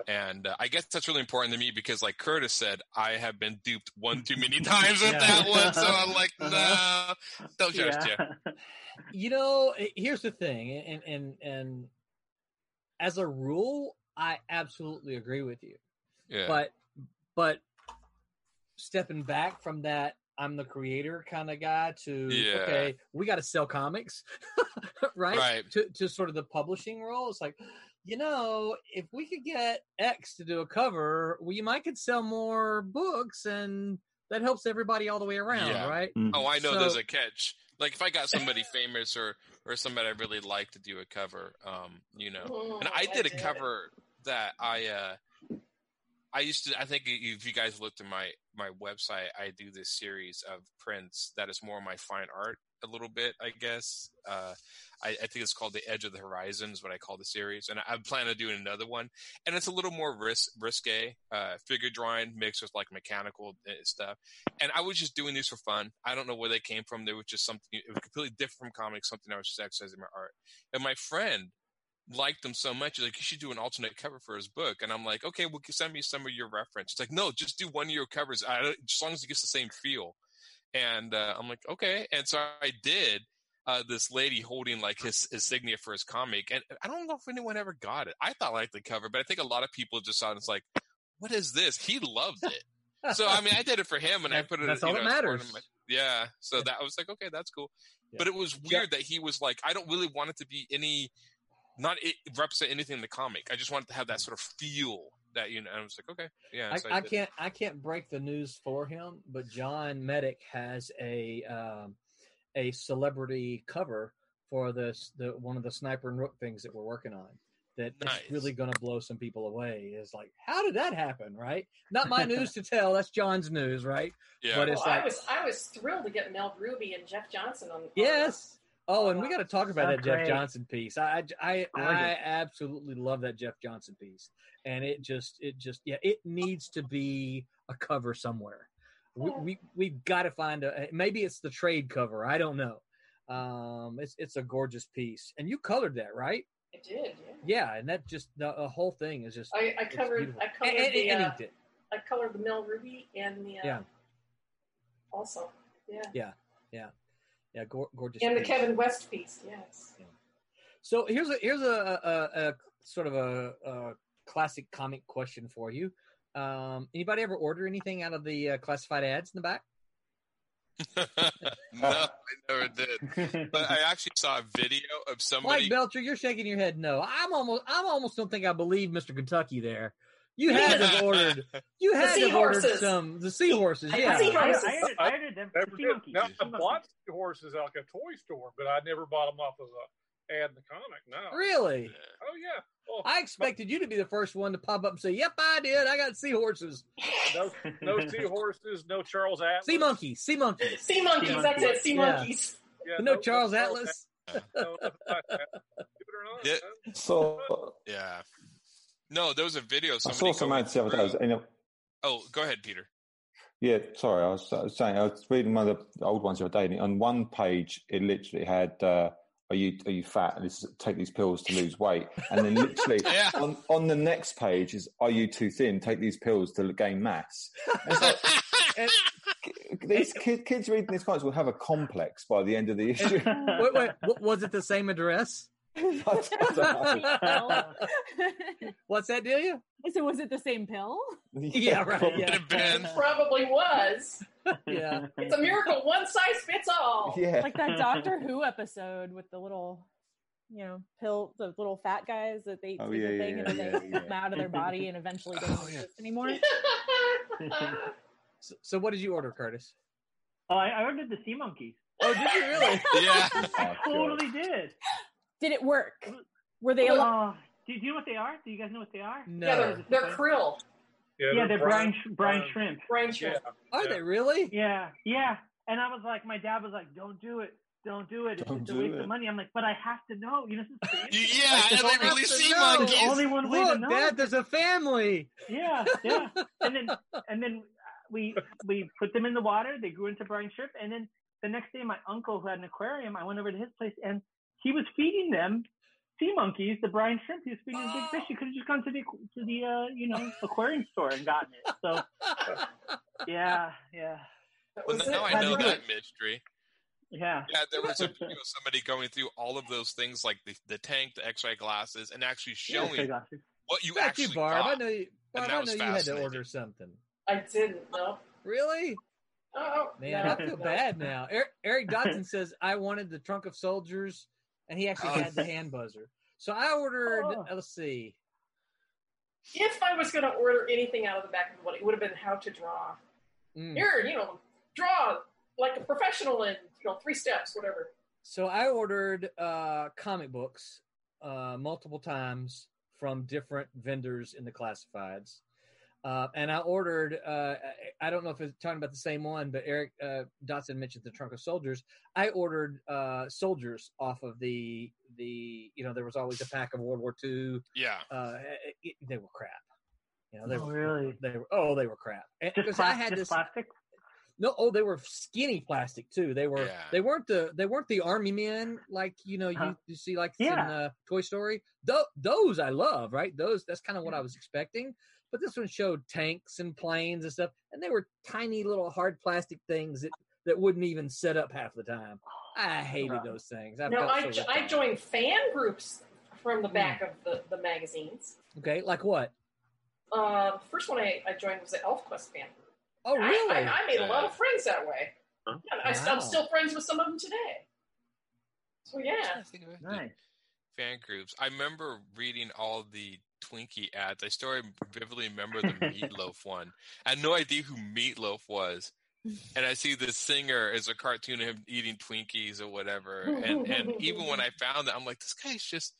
And uh, I guess that's really important to me because, like Curtis said, I have been duped one too many times with Yeah. that one. So I'm like, no, Uh-huh. don't trust you. You know, here's the thing, and and and as a rule, I absolutely agree with you. Yeah. But but stepping back from that I'm the creator kind of guy to Yeah. okay, we got to sell comics, right? Right. To to sort of the publishing role, it's like, you know, if we could get X to do a cover, we might could sell more books, and that helps everybody all the way around, Yeah. right? Mm. Oh, I know So- there's a catch. Like if I got somebody famous or or somebody I really like to do a cover, um, you know. Mm, And I did a cover that I uh I used to I think if you guys looked at my my website, I do this series of prints that is more my fine art a little bit, I guess. Uh I, I think it's called The Edge of the Horizon is what I call the series. And I, I plan on doing another one. And it's a little more ris- risque, uh, figure drawing mixed with like mechanical uh, stuff. And I was just doing these for fun. I don't know where they came from. They were just something, it was completely different from comics, something I was just exercising my art. And my friend liked them so much. He's like, you should do an alternate cover for his book. And I'm like, okay, well, send me some of your reference. It's like, no, just do one of your covers. I, as long as it gets the same feel. And uh, I'm like, okay. And so I did. Uh, this lady holding like his insignia for his comic, and I don't know if anyone ever got it. I thought I liked the cover, but I think a lot of people just saw it. It's like, what is this? He loved it. so I mean, I did it for him, and I put it. that's all know, that matters. my- yeah. So that I was like, okay, that's cool. Yeah. But it was weird that he was like, I don't really want it to be any, not it, represent anything in the comic. I just wanted to have that sort of feel that you know. And I was like, okay, yeah. I, so I can't I can't break the news for him, but John Medic has a um, a celebrity cover for this the one of the sniper and rook things that we're working on. That is Nice. really going to blow some people away. Is like, how did that happen? Right? Not my news to tell. That's John's news, right? Yeah. but Well, it's I was I was thrilled to get Mel Rubi and Jeff Johnson on. on Yes. Oh, and we got to talk about That's that Jeff great. Johnson piece. I I I, Gorgeous. I absolutely love that Jeff Johnson piece, and it just it just yeah it needs to be a cover somewhere. We, we we've got to find a maybe it's the trade cover. I don't know. Um, it's it's a gorgeous piece, and you colored that right? I did. Yeah. Yeah, and that just the, the whole thing is just I, I covered. I and, covered and, the and uh, inked it. I colored the Mel Rubi and the uh, Yeah. also Yeah. yeah Yeah, gor- gorgeous. and the piece. Kevin West piece. Yes. So here's a here's a, a, a sort of a, a classic comic question for you. Um, anybody ever order anything out of the uh, classified ads in the back? no, I never did. But I actually saw a video of somebody. Mike Belcher, you're shaking your head. No, I'm almost I'm almost don't think I believe Mr. Kentucky there. You had to have ordered. You had to ordered some the seahorses. I- Yeah, I see I, I, horses. ordered, I ordered them. Never sea did. monkeys. Now, sea I bought sea horses at like a toy store, but I never bought them off as a ad in the comic. No. really. Oh yeah. Well, I expected you to be the first one to pop up and say, "Yep, I did. I got seahorses, no, no seahorses, no Charles Atlas. sea monkeys, sea monkeys, Sea monkeys. That's it. Sea Yeah. monkeys. Yeah, no Charles Atlas." No, nothing like that. Believe it or not, So uh, Yeah. No, there was a video. I saw some ads the other day. through- You know, Oh, go ahead, Peter. yeah, sorry, I was, I was saying I was reading one of the old ones the other day, and on one page it literally had, uh, "Are you are you fat? And this is, take these pills to lose weight." And then literally Yeah. on on the next page is, "Are you too thin? Take these pills to gain mass." It's like, And- these kid, kids reading these comics will have a complex by the end of the issue. wait, wait, was it the same address? I don't. What's that, Delia? I said, was it the same pill? Yeah, right, probably. yeah. Could have. Probably was. Yeah. It's a miracle. One size fits all. Yeah. Like that Doctor Who episode with the little, you know, pill, the little fat guys that they Oh, take yeah, the yeah, thing and then yeah, they yeah, come out of their body and eventually don't Oh, yeah. exist anymore. So, so what did you order, Curtis? Oh, I, I ordered the sea monkeys. Oh, did you really? Yeah. Oh, God. Totally did. Did it work? Were they alive? Oh, do, do you know what they are? Do you guys know what they are? No. Yeah, they're, they're krill. Yeah, they're brine, brine um, shrimp. Brine Yeah. shrimp. Are Yeah. they really? Yeah, yeah. And I was like, my dad was like, "Don't do it, don't do it. It's Don't just a waste it. of money." I'm like, "But I have to know. You know, this is Yeah, Like, and there's they only- really sea No. monkeys. There's only one way to Look, know. Dad, there's a family. Yeah, yeah. And then and then uh, we we put them in the water. They grew into brine shrimp. And then the next day, my uncle who had an aquarium, I went over to his place and he was feeding them sea monkeys, the brine shrimp. He was feeding them big fish. He could have just gone to the to the uh, you know aquarium store and gotten it. So yeah, yeah, Well, now it. I know How'd you do that mystery. yeah. Yeah, there was a video of somebody going through all of those things, like the, the tank, the X-ray glasses, and actually Yeah, showing glasses. what you Thank actually you, Barb. I know you. Barb, that I was know you had to order something. I didn't know. Really? Oh, Man, no, I feel no. bad now. Eric, Eric Dotson says I wanted the trunk of soldiers, and he actually Oh. had the hand buzzer. So I ordered. Oh. Let's see. If I was going to order anything out of the back of the book, it would have been how to draw. Mm. Here, you know, draw like a professional in you know three steps, whatever. So I ordered uh, comic books uh, multiple times from different vendors in the classifieds. Uh, and I ordered, uh, I I don't know if it's talking about the same one, but Eric uh, Dotson mentioned the Trunk of Soldiers. I ordered uh, soldiers off of the, the, you know, there was always a pack of World War II. Yeah, Uh, it, they were crap. You know, they Oh, were, really? they were, oh, they were crap. And- Just, because I had just this, plastic. no, oh, they were skinny plastic too. They were. Yeah. They weren't the. They weren't the army men like you know Uh-huh. you, you see like Yeah. in uh, Toy Story. Th- those I love. Right. Those. That's kind of what I was expecting. But this one showed tanks and planes and stuff, and they were tiny little hard plastic things that that wouldn't even set up half the time. I hated Right. those things. I no, felt I, so I joined fan groups from the back of the, the magazines. Okay, like what? Uh, the first one I, I joined was the ElfQuest fan group. Oh, really? I, I made a lot of friends that way. Huh? Yeah, I, Wow. I'm still friends with some of them today. So yeah, trying think of the Nice. fan groups. I remember reading all the Twinkie ads. I still vividly remember the Meatloaf one. I had no idea who Meatloaf was. And I see the singer as a cartoon of him eating Twinkies or whatever. And and even when I found that, I'm like, this guy's just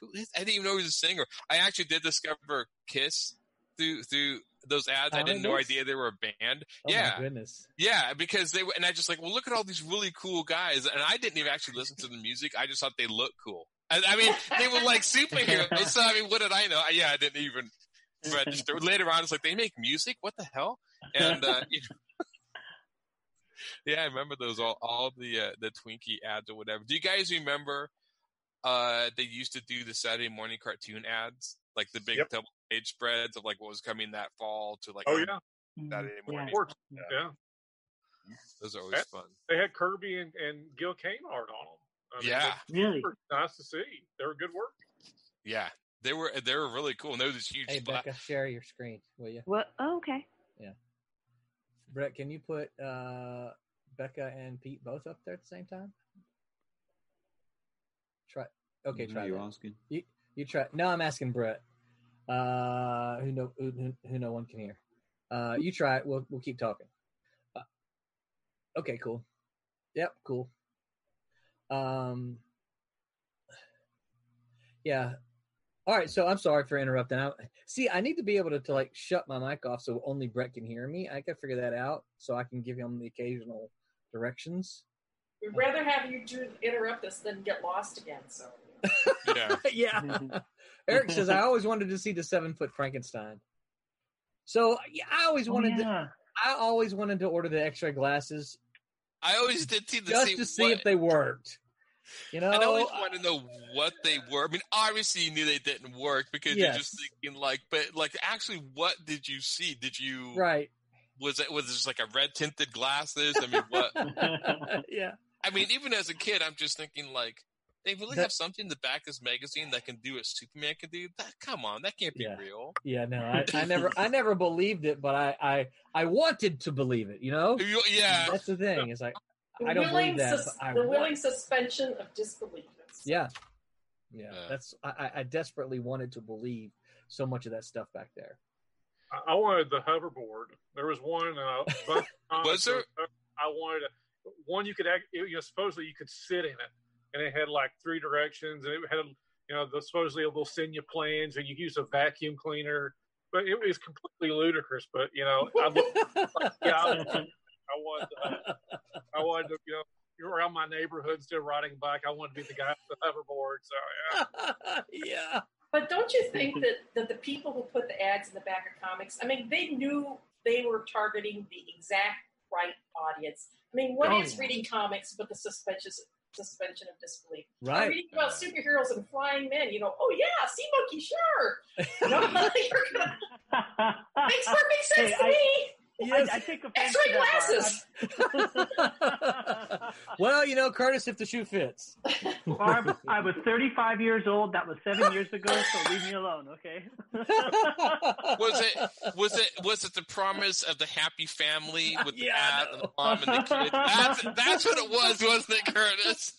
who is? I didn't even know he was a singer. I actually did discover Kiss through through those ads. I didn't no this? idea they were a band. Oh yeah, yeah, because they were, and I just like, well, look at all these really cool guys, and I didn't even actually listen to the music. I just thought they looked cool. I, I mean, they were like superheroes. So I mean, what did I know? I, yeah, I didn't even register. Later on, it's like they make music. What the hell? And uh, you know, yeah, I remember those all all the uh, the Twinkie ads or whatever. Do you guys remember? Uh, they used to do the Saturday morning cartoon ads, like the big Yep. double page spreads of like what was coming that fall to like Oh yeah, Saturday Yeah. morning. of. Yeah. Yeah, Those are always fun. they had Kirby and, and Gil Kane art on them. I mean, Yeah. Really? nice to see. They were good work. Yeah, they were they were really cool, and they were this huge. Hey spla- Becca, share your screen, will you? What? Oh, okay. Yeah, Brett, can you put uh, Becca and Pete both up there at the same time? Try. Okay, Who try are you that. asking? You, you try. No, I'm asking Brett. Uh, who no who, who- who no one can hear. Uh, you try it. We'll we'll keep talking. Uh, okay, cool. Yep, cool. Um, yeah. All right. So I'm sorry for interrupting. I, see, I need to be able to, to like shut my mic off so only Brett can hear me. I got to figure that out so I can give him the occasional directions. we'd rather have you do interrupt us than get lost again. So yeah, yeah. Eric says I always wanted to see the seven foot Frankenstein. So yeah, I always Oh, wanted to. I always wanted to order the X-ray glasses I always did see the just see to see what, if they worked. You know, I always uh, want to know what they were. I mean, obviously you knew they didn't work because Yes. you're just thinking like, but like, actually, what did you see? Did you right? was it was it just like a red tinted glasses? I mean, what? yeah, I mean, even as a kid, I'm just thinking like. They really That- have something in the back of this magazine that can do what Superman can do. That come on, that can't be Yeah. real. yeah. No, I, I never, I never believed it, but I, I, I wanted to believe it. You know, You- Yeah, that's the thing. It's like, the I don't willing believe that. sus- but I the want willing suspension of disbelief. Yeah. Yeah. Yeah. That's I, I- I desperately wanted to believe so much of that stuff back there. I- I wanted the hoverboard. There was one. Uh, Was there? I wanted a, one you could act. You know, supposedly you could sit in it and it had like three directions, and it had you know the supposedly a little Senya plans, and you use a vacuum cleaner. But it was completely ludicrous. But you know, I, like, yeah, I, I wanted, to, I wanted to, you know, around my neighborhood still riding a bike. I wanted to be the guy with the hoverboard. So yeah. yeah. But don't you think that, that the people who put the ads in the back of comics, I mean, they knew they were targeting the exact right audience. I mean, what Oh, is reading comics but the suspension suspension of disbelief? Right. Reading about superheroes and flying men, you know, oh yeah, sea monkey, sure. You know, you're gonna- makes perfect sense Hey, to I- me. Yes. I, I take offense X-ray to that. Glasses. well, you know, Curtis, if the shoe fits. Barb, I was 35 years old. That was seven years ago, so leave me alone, okay? Was it was it was it the promise of the happy family with the Yeah, I dad and the mom and the kids? That's that's what it was, wasn't it, Curtis?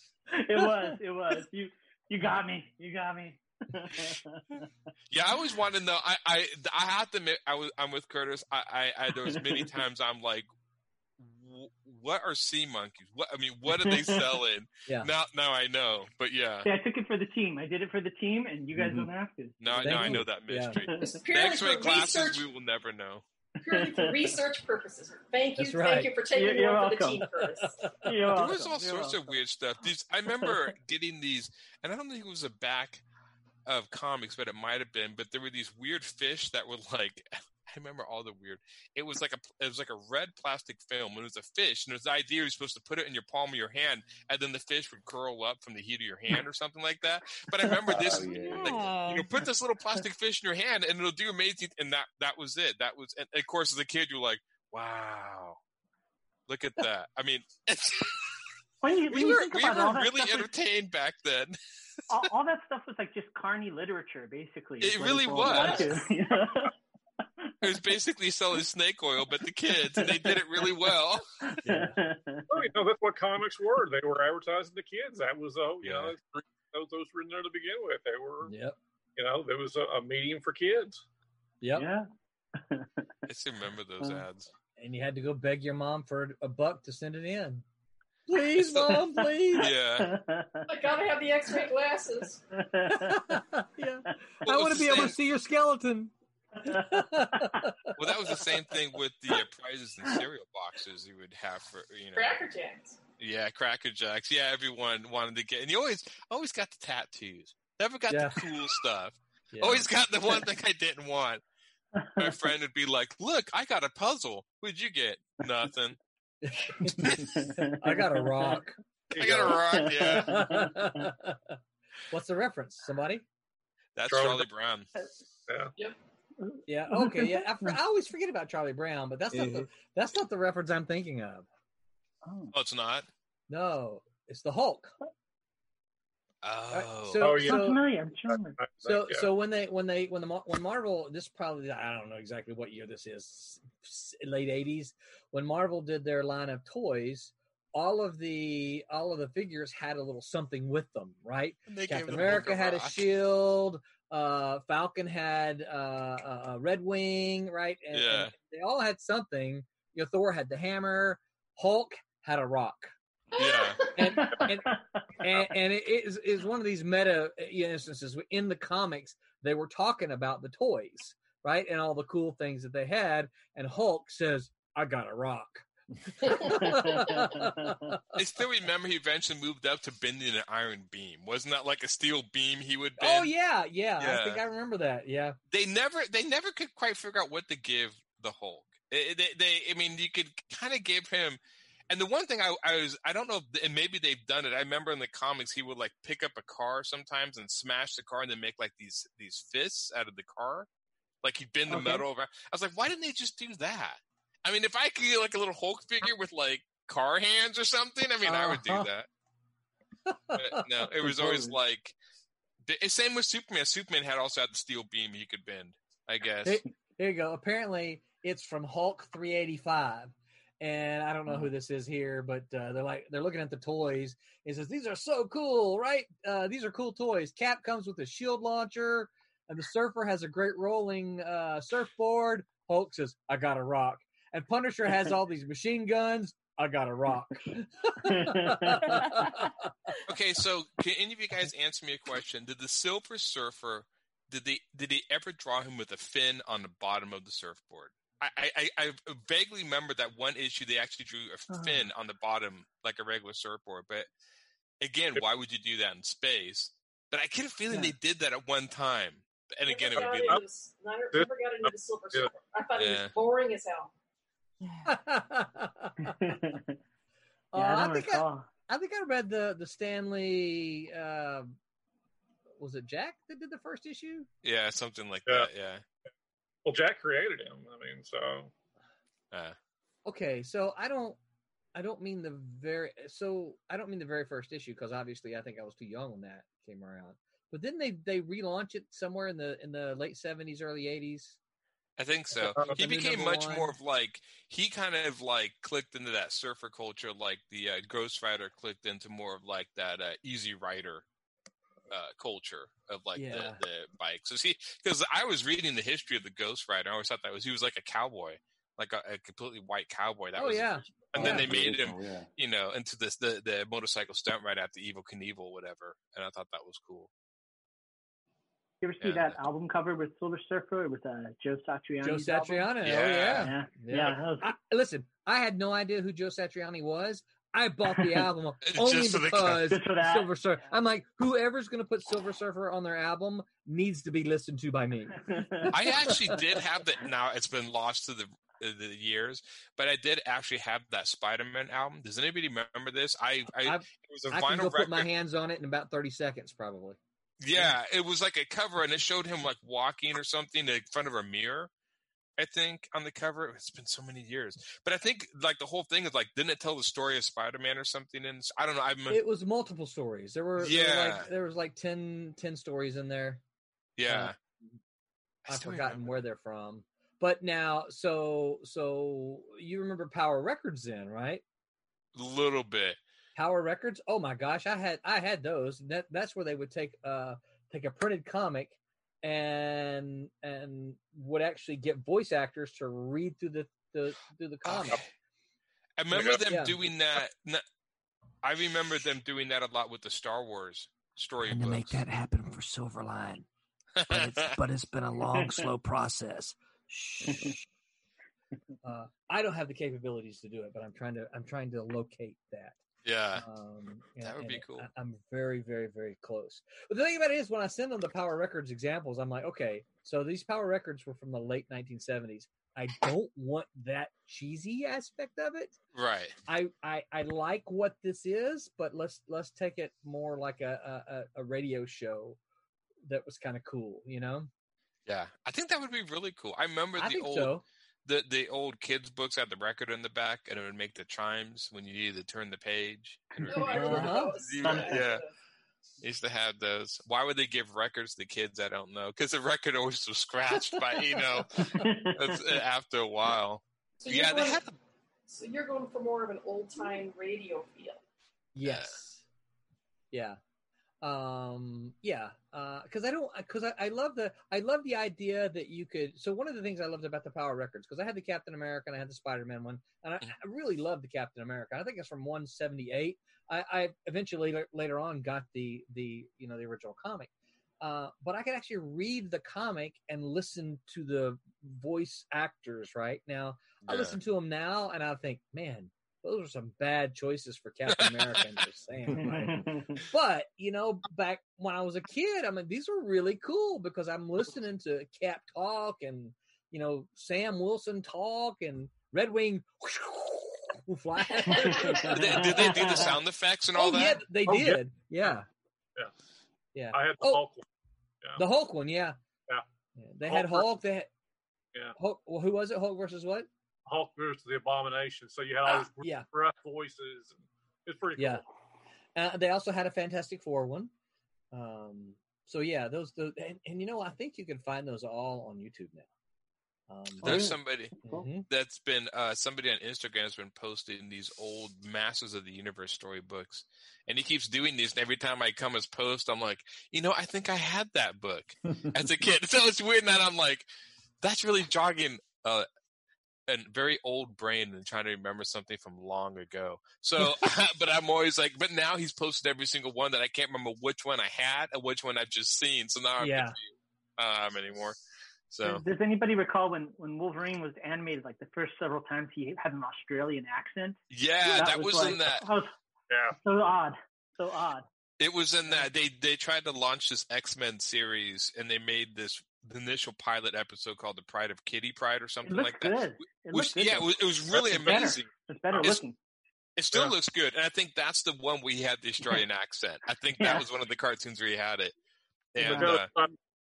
it was. It was. You you got me. You got me. Yeah, I always wanted to know. I I, I have to admit, I was I'm with Curtis. I I, I there was many times I'm like, "Wh- what are sea monkeys? What I mean, what are they selling? Yeah. Now now I know, but yeah, yeah, I took it for the team. I did it for the team, and you guys Mhm. don't have to. No, I Thank know I know that mystery. It's The purely X-ray for research, we will never know. purely for research purposes. Thank you, right. thank you for taking You're- me you're on for the team, Curtis. You're There welcome. was all You're sorts of weird stuff. These I remember getting these, and I don't think it was a back of comics, but it might have been. But there were these weird fish that were like. I remember all the weird. It was like a it was like a red plastic film. and It was a fish, and it was the idea you're supposed to put it in your palm of your hand, and then the fish would curl up from the heat of your hand or something like that. But I remember this. Oh, yeah. Like, you know, put this little plastic fish in your hand, and it'll do amazing. And that that was it. That was, and of course, as a kid, you're like, wow, look at that. I mean, When you, when we you were think we about all were that really stuff, was- entertained back then. all, all that stuff was like just carny literature, basically. It really was. to, you know? It was basically selling snake oil, but the kids, and they did it really well. Yeah. Well, you know, that's what comics were. They were advertising to kids. That was, oh, you Yeah. know, those, those were in there to begin with. They were, Yep. you know, there was a, a medium for kids. Yep. yeah. I still remember those Uh, ads. And you had to go beg your mom for a buck to send it in. Please, mom, please. Yeah, I gotta have the X-ray glasses. yeah. What I want to the be able to see your skeleton. Well, that was the same thing with the uh, prizes and cereal boxes you would have for you know. Cracker Jacks. Yeah, Cracker Jacks. Yeah, everyone wanted to get, and you always always got the tattoos. Never got Yeah. the cool stuff. Yeah. Always got the one thing I didn't want. My friend would be like, "Look, I got a puzzle. What'd you get? Nothing. I got a rock. I got a rock. Yeah, What's the reference? Somebody? that's Charlie Charlie Brown. Yeah. Yeah, okay. Yeah. I, for- I always forget about Charlie Brown, but that's not Mm-hmm. the that's not the reference I'm thinking of. Oh. Oh, it's not. No, it's the Hulk. Oh, So, Oh, yeah. Sounds so, familiar. I'm sure. So, yeah. so when they when they when the when Marvel this probably I don't know exactly what year this is late '80s when Marvel did their line of toys. All of the all of the figures had a little something with them, right? They Captain the America Hulk had a shield. Uh, Falcon had uh, a, a Red Wing, right? And, and Yeah. they all had something. You know, Thor had the hammer. Hulk had a rock, Yeah. and and, and, and it is is one of these meta instances in the comics. They were talking about the toys, right, and all the cool things that they had. And Hulk says, "I got a rock." I still remember he eventually moved up to bending an iron beam. Wasn't that like a steel beam he would oh, bend? oh yeah, yeah, I think I remember that. Yeah, They never, they never could quite figure out what to give the Hulk. It- they, they, I mean, you could kind of give him. And the one thing I, I was, I don't know, if, and maybe they've done it. I remember in the comics he would like pick up a car sometimes and smash the car and then make like these these fists out of the car, like he'd bend the Okay. metal over. I was like, why didn't they just do that? I mean, if I could get like a little Hulk figure with like car hands or something, I mean, I would do Uh-huh. that. But no, it was always like the same with Superman. Superman had also had the steel beam he could bend. I guess. Hey, Here you go. Apparently, it's from Hulk 385, and I don't know who this is here, but uh, they're like they're looking at the toys. It says these are so cool, right? Uh, these are cool toys. Cap comes with a shield launcher, and the Surfer has a great rolling uh, surfboard. Hulk says, "I got a rock," and Punisher has all these machine guns. I got a rock. Okay, so can any of you guys answer me a question? Did the Silver Surfer did they did he ever draw him with a fin on the bottom of the surfboard? I, I, I vaguely remember that one issue they actually drew a Uh. fin on the bottom like a regular surfboard, but again, why would you do that in space? But I get a feeling Yeah. they did that at one time. And again, it would be got like, into this- never, never got into the Silver Yeah. Surfer. I thought it was boring as hell. yeah, Oh, I I think I. I think I read the the Stan Lee. Uh, was it Jack that did the first issue? yeah, something like Yeah. that. Yeah. Well, Jack created him. I mean, so Uh, Okay, so I don't, I don't mean the very, so I don't mean the very first issue because obviously I think I was too young when that came around. But then they they relaunch it somewhere in the in the late seventies, early eighties. I think so. Uh, He became much one. more of like he kind of like clicked into that surfer culture, like the uh, Ghost Rider clicked into more of like that uh, Easy Rider uh, culture of like Yeah. the, the bike. So see, because I was reading the history of the Ghost Rider, I always thought that was he was like a cowboy, like a, a completely white cowboy. That Oh, was yeah. and then Yeah. they made him, yeah. you know, into this the the motorcycle stunt right after Evel Knievel, whatever. And I thought that was cool. You ever see Yeah. that album cover with Silver Surfer with uh, Joe Satriani? Joe Satriani. Oh Yeah. yeah. Yeah, Yeah. yeah. was- I, listen, I had no idea who Joe Satriani was. I bought the album only Just for the because Just for that. Silver Surfer. I'm like, whoever's going to put Silver Surfer on their album needs to be listened to by me. I actually did have that. Now it's been lost to the uh, the years, but I did actually have that Spider-Man album. Does anybody remember this? I, I it was a I can vinyl go put my hands on it in about 30 seconds, probably. Yeah, it was like a cover, and it showed him like walking or something in front of a mirror. I think on the cover. It's been so many years, but I think like the whole thing is like, didn't it tell the story of Spider-Man or something? And I don't know. I'm It was multiple stories. There were, there were Yeah. like there was like 10, 10 stories in there. yeah. I've forgotten remember. where they're from. But now, so so you remember Power Records then, right? a little bit. Power Records. Oh my gosh, I had I had those. That that's where they would take uh take a printed comic and and would actually get voice actors to read through the, the through the comic. I remember them Yeah. doing that. I remember them doing that a lot with the Star Wars story. And to make that happen for Silverline, but it's but it's been a long, slow process. Shh. Uh, I don't have the capabilities to do it, but I'm trying to I'm trying to locate that. Yeah. Um, That would be cool. I, I'm very, very, very close. But the thing about it is, when I send them the Power Records examples, I'm like, okay, so these Power Records were from the late 1970s. I don't want that cheesy aspect of it. Right. I, I, I like what this is, but let's let's take it more like a a, a- radio show that was kind of cool, you know. Yeah, I think that would be really cool. I remember I the think old so. The the old kids books had the record in the back, and it would make the chimes when you needed to turn the page. And it Oh, would I make- Uh-huh. Yeah, yeah. I used to have those. Why would they give records to kids? I don't know. Because the record always was scratched by you know uh, after a while. So you're, Yeah, they going, had the so you're going for more of an old time radio feel. Yes. Yeah. Um yeah. Uh cuz I don't cuz I, I love the I love the idea that you could so one of the things I loved about the Power Records cuz I had the Captain America and I had the Spider-Man one and I, Mhm. I really loved the Captain America. I think it's from 178. I I eventually later, later on got the the you know the original comic. Uh, but I could actually read the comic and listen to the voice actors right now. I listen to them now and I think, man, those are some bad choices for Captain America. I'm just saying. right? But you know, back when I was a kid, I mean, these were really cool because I'm listening to Cap talk and you know Sam Wilson talk and Red Wing fly. did, they, did they do the sound effects and all oh that? yeah, they Oh, did. Yeah. Yeah. Yeah. I had the Oh. Hulk one. Yeah. The Hulk one, yeah. Yeah. They had Hulk Hulk. They had. Yeah. Hulk, well, who was it? Hulk versus what? Hulk versus the Abomination. So you had all Ah, those yeah. rough voices. It's pretty Yeah. cool. Uh, they also had a Fantastic Four one. Um, so yeah, those, those and, and you know, I think you can find those all on YouTube now. Um, There's yeah. somebody mhm. that's been uh, somebody on Instagram has been posting these old Masters of the Universe storybooks, and he keeps doing these. And every time I come as post, I'm like, you know, I think I had that book as a kid. So it's weird that I'm like, that's really jogging. Uh, a very old brain and trying to remember something from long ago. So, but I'm always like, but now he's posted every single one that I can't remember which one I had and which one I've just seen. So now I'm Yeah. confused um, anymore. So Does, does anybody recall when, when Wolverine was animated, like the first several times he had an Australian accent? yeah, that, was, like, in that. that was Yeah. so odd, so odd. It was in that they they tried to launch this X Men series and they made this the initial pilot episode called the Pride of Kitty Pryde or It something looks like that. good. It Which, looks good. yeah, it was, it was really It's better. amazing. It's better It's- looking. It still Yeah. looks good, and I think that's the one we had the Australian accent. I think Yeah. that was one of the cartoons where he had it. And That uh.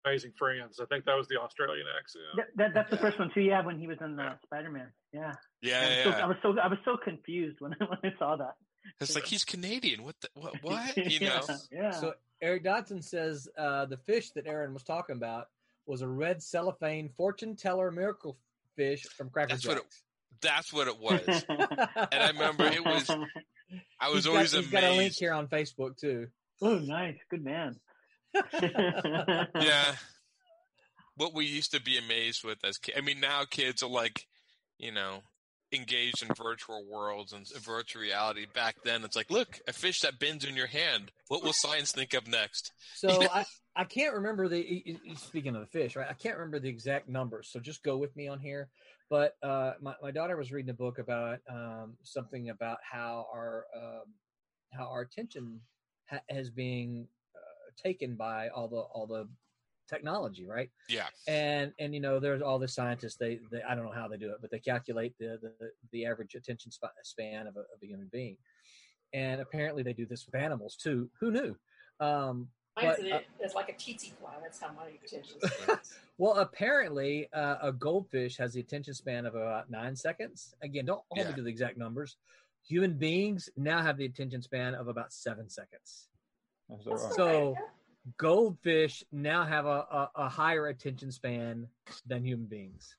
Amazing Friends. I think that was the Australian accent. That, that, that's the first one too. Yeah, when he was in uh, Spider Man. Yeah. yeah, I was, yeah, so, yeah. I was so I was so confused when I, when I saw that. it's like he's Canadian. What the what? What? You know? Yeah. So Eric Dotson says uh, the fish that Aaron was talking about was a red cellophane fortune teller miracle fish from Cracker That's what it- Jacks. That's what it was. And I remember it was. I was He's always got, he's got a link here on Facebook too. oh, nice, good man. yeah. What we used to be amazed with as kids. I mean, now kids are like, you know, engaged in virtual worlds and virtual reality. Back then, it's like, look, a fish that bends in your hand. What will science think of next? So. I, I can't remember the speaking of the fish, right? I can't remember the exact numbers. So just go with me on here. But uh, my my daughter was reading a book about um, something about how our um, how our attention ha- has being uh, taken by all the all the technology, right? Yeah. and and you know there's all the scientists they, they i don't know how they do it but they calculate the the, the average attention span of a, of a human being and apparently they do this with animals too who knew um Mine's But, uh, it's like a tsetse fly. That's how my attention spans. well apparently uh, a goldfish has the attention span of about nine seconds again don't hold Yeah. me to the exact numbers human beings now have the attention span of about seven seconds That's all right. So- goldfish now have a, a, a higher attention span than human beings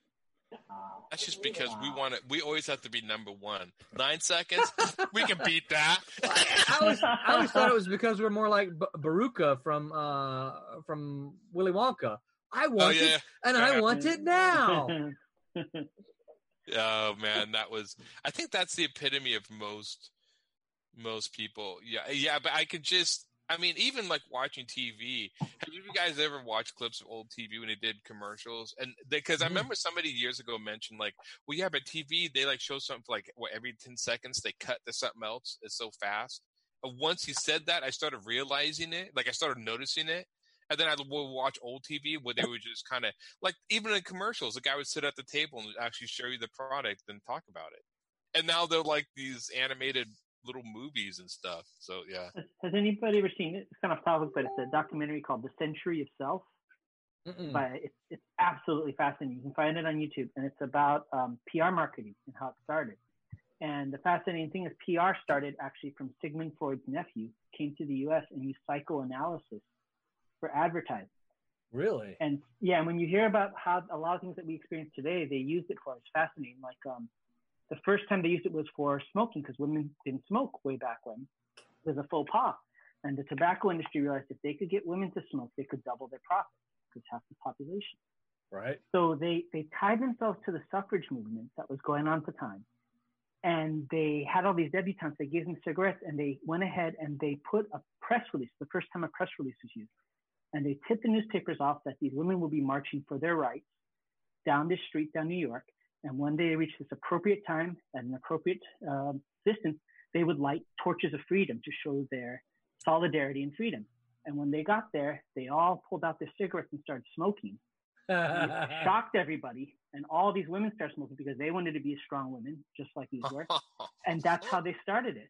That's just because we want to. We always have to be number one. Nine seconds, we can beat that. I always, I always thought it was because we're more like B- Veruca from uh from Willy Wonka. I want oh yeah. it, and I want it now. Oh man, that was. I think that's the epitome of most most people. Yeah, yeah. But I could just. I mean, even like watching TV. Have you guys ever watched clips of old TV when they did commercials? And because I Mhm. remember somebody years ago mentioned like, well, yeah, but TV they like show something for like what every ten seconds they cut to something else. It's so fast. And once he said that, I started realizing it. Like I started noticing it. And then I would watch old TV where they would just kind of like even in commercials, the guy would sit at the table and actually show you the product and talk about it. And now they're like these animated little movies and stuff. So yeah, Has, has anybody ever seen it? It's kind of topic, but it's a documentary called The Century of Self. Mm-mm. But it's, it's absolutely fascinating. You can find it on YouTube, and it's about um, PR marketing and how it started. And the fascinating thing is, PR started actually from Sigmund Freud's nephew, came to the U.S. and used psychoanalysis for advertising. Really? And yeah, and when you hear about how a lot of things that we experience today, they used it for. It's fascinating. Like um, the first time they used it was for smoking because women didn't smoke way back when. It was a faux pas, and the tobacco industry realized if they could get women to smoke, they could double their profits because half the population. Right. So they they tied themselves to the suffrage movement that was going on at the time, and they had all these debutantes. They gave them cigarettes, and they went ahead and they put a press release. The first time a press release was used, and they tipped the newspapers off that these women will be marching for their rights down this street, down New York. And when they reached this appropriate time at an appropriate uh, distance, they would light torches of freedom to show their solidarity and freedom. And when they got there, they all pulled out their cigarettes and started smoking. And it shocked everybody, and all these women started smoking because they wanted to be strong women, just like these were. And that's how they started it.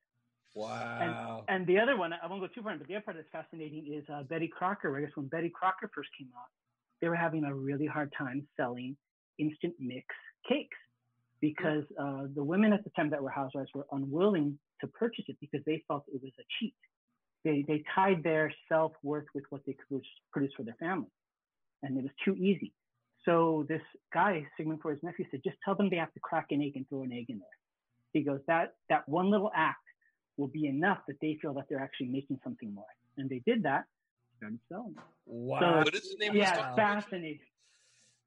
wow. And the other one, I won't go too far, in, but the other part that's fascinating is uh, Betty Crocker. I guess when Betty Crocker first came out, they were having a really hard time selling instant mix cakes because uh, the women at the time that were housewives were unwilling to purchase it because they felt it was a cheat. They, they tied their self worth with what they could produce for their family, and it was too easy. So this guy, Sigmund Freud's nephew, said, just tell them they have to crack an egg and throw an egg in there. He goes, that that one little act will be enough that they feel that they're actually making something more. And they did that, started selling. wow. what is the name of Yeah, this fascinating.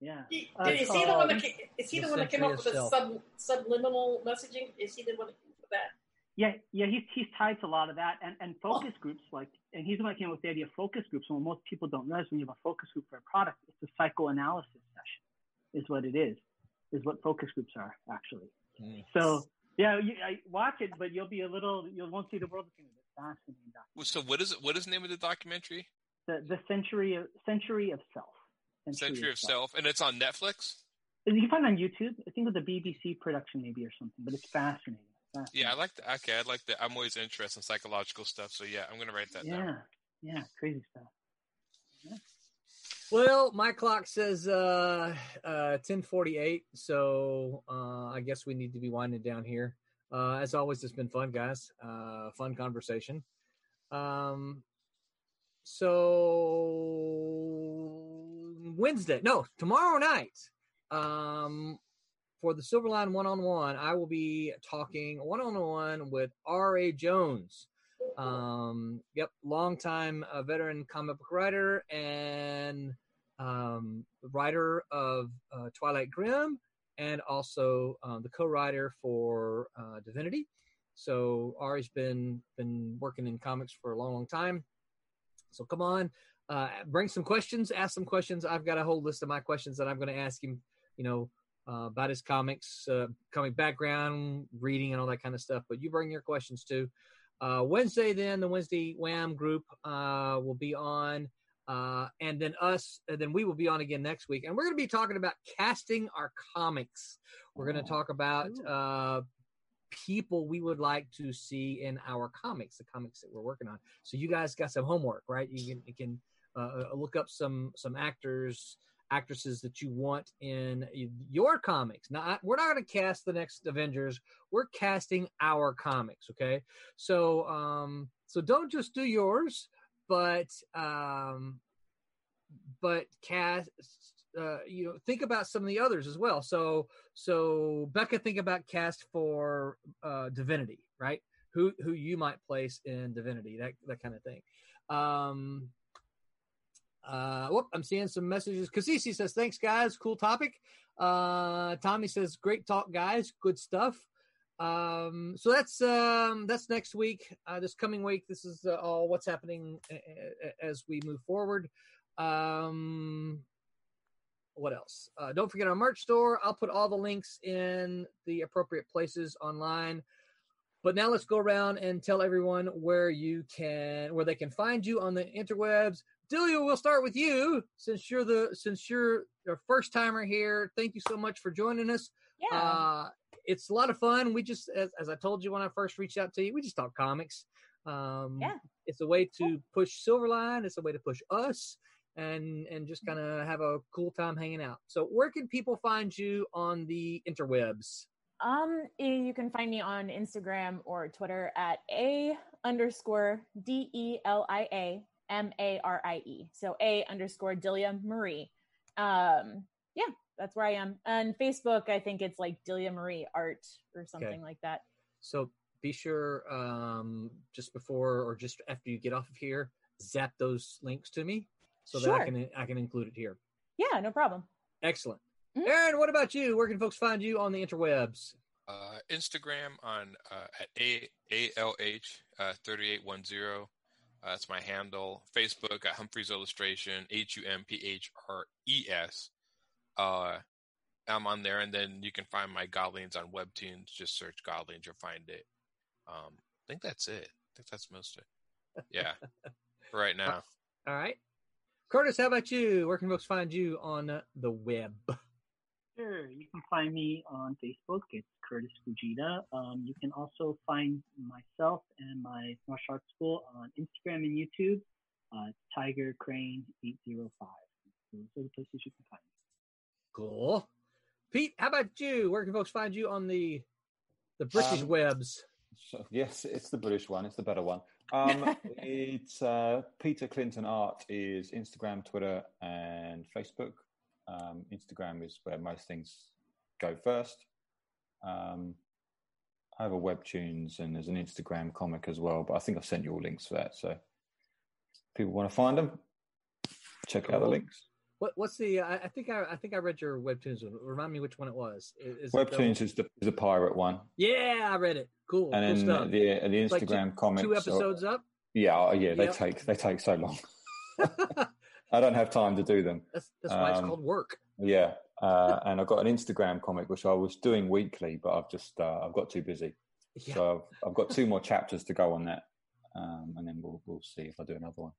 Yeah. He, Uh, did, is he the one that ca- is he The the one that came up with the sub, subliminal messaging? Is he the one that came up with that? Yeah, yeah, he's he's tied to a lot of that, and and focus groups like, and he's the one that came up with the idea of focus groups. And what most people don't realize when you have a focus group for a product, it's a psychoanalysis session, is what it is, is what focus groups are actually. Mm. So yeah, you, I, watch it, but you'll be a little, you won't see the world the same. It's fascinating. documentary. So what is it? What is the name of the documentary? The the century of century of self. Century of Self, and it's on Netflix. You can find it on YouTube. I think it was a BBC production maybe or something, but it's fascinating. fascinating. Yeah, I like the. Okay, I like the. I'm always interested in psychological stuff, so yeah, I'm gonna write that yeah, down. yeah, crazy stuff. Well, my clock says uh, uh, 1048, so uh, I guess we need to be winding down here. Uh, as always, it's been fun, guys. Uh, fun conversation. Um, so Wednesday, no, tomorrow night, um, for the Silverline one on one, I will be talking one on one with R.A. Jones. Um, yep, longtime uh, veteran comic book writer and um, writer of uh, Twilight Grim, and also uh, the co-writer for uh, Divinity. So Ari's been been working in comics for a long, long time. So come on, uh, bring some questions, ask some questions. I've got a whole list of my questions that I'm going to ask him. You know. Uh, about his comics, uh, comic background, reading, and all that kind of stuff. But you bring your questions too. Uh, Wednesday, then the Wednesday Wham group uh, will be on, uh, and then us, and then we will be on again next week, and we're going to be talking about casting our comics. We're going to talk about uh, people we would like to see in our comics, the comics that we're working on. So you guys got some homework, right? You can you can uh, look up some some actors actresses that you want in your comics. Not we're not going to cast the next Avengers. We're casting our comics. Okay, so um, so don't just do yours, but um, but cast. Uh, you know, think about some of the others as well. So so Becca, think about cast for uh, Divinity, right? Who who you might place in Divinity, that that kind of thing. Um, uh, whoop, I'm seeing some messages. Kasisi says, thanks, guys. Cool topic. Uh, Tommy says, great talk, guys. Good stuff. Um, so that's um, that's next week. Uh, this coming week, this is uh, all what's happening as we move forward. Um, what else? Uh, don't forget our merch store. I'll put all the links in the appropriate places online. But now let's go around and tell everyone where you can, where they can find you on the interwebs. Delia, we'll start with you since you're the since you're a first timer here. Thank you so much for joining us. Yeah. Uh, it's a lot of fun. We just, as, as I told you when I first reached out to you, we just talk comics. Um, Yeah. It's a way to push Silverline. It's a way to push us, and and just kind of have a cool time hanging out. So, where can people find you on the interwebs? Um, you can find me on Instagram or Twitter at a underscore d e l i a m a r i e. So a underscore Delia Marie. Um, yeah, that's where I am. And Facebook, I think it's like Delia Marie Art or something like that. So be sure um, just before or just after you get off of here, zap those links to me so that I can I can include it here. Yeah, no problem. Excellent. Mhm. Aaron, what about you? Where can folks find you on the interwebs? Uh, Instagram on uh, at a a l h uh, thirty eight one zero. Uh, that's my handle. Facebook at Humphreys Illustration H U M P H R E S. Uh, I'm on there, and then you can find my Godlings on Webtoons. Just search Godlings, you'll find it. Um, I think that's it. I think that's most of it. Yeah, for right now. All right. Curtis, how about you? Where can folks find you on the web? Sure. You can find me on Facebook. It's Curtis Fujita. Um, you can also find myself and my martial arts school on Instagram and YouTube. Uh, Tiger Crane 805. Those are the places you can find me. Cool. Pete, how about you? Where can folks find you on the the British Um, webs? So, yes, it's the British one. It's the better one. Um, it's uh, Peter Clinton Art is Instagram, Twitter, and Facebook. Um, Instagram is where most things go first. Um, I have a Webtoons and there's an Instagram comic as well, but I think I've sent you all links for that. So if people want to find them, check out the links. What what's the? I, I think I I think I read your webtoons. one. Remind me which one it was. Is, is it the- Webtoons is the is a pirate one, Yeah, I read it. Cool. and cool then stuff. the the It's like two- Instagram comics. Two are- episodes up. yeah, oh, yeah, they Yep. take they take so long. I don't have time to do them. That's that's why it's Um, called work. Yeah, uh, and I've got an Instagram comic which I was doing weekly, but I've just uh, I've got too busy. Yeah. So I've, I've got two more chapters to go on that, um, and then we'll we'll see if I do another one.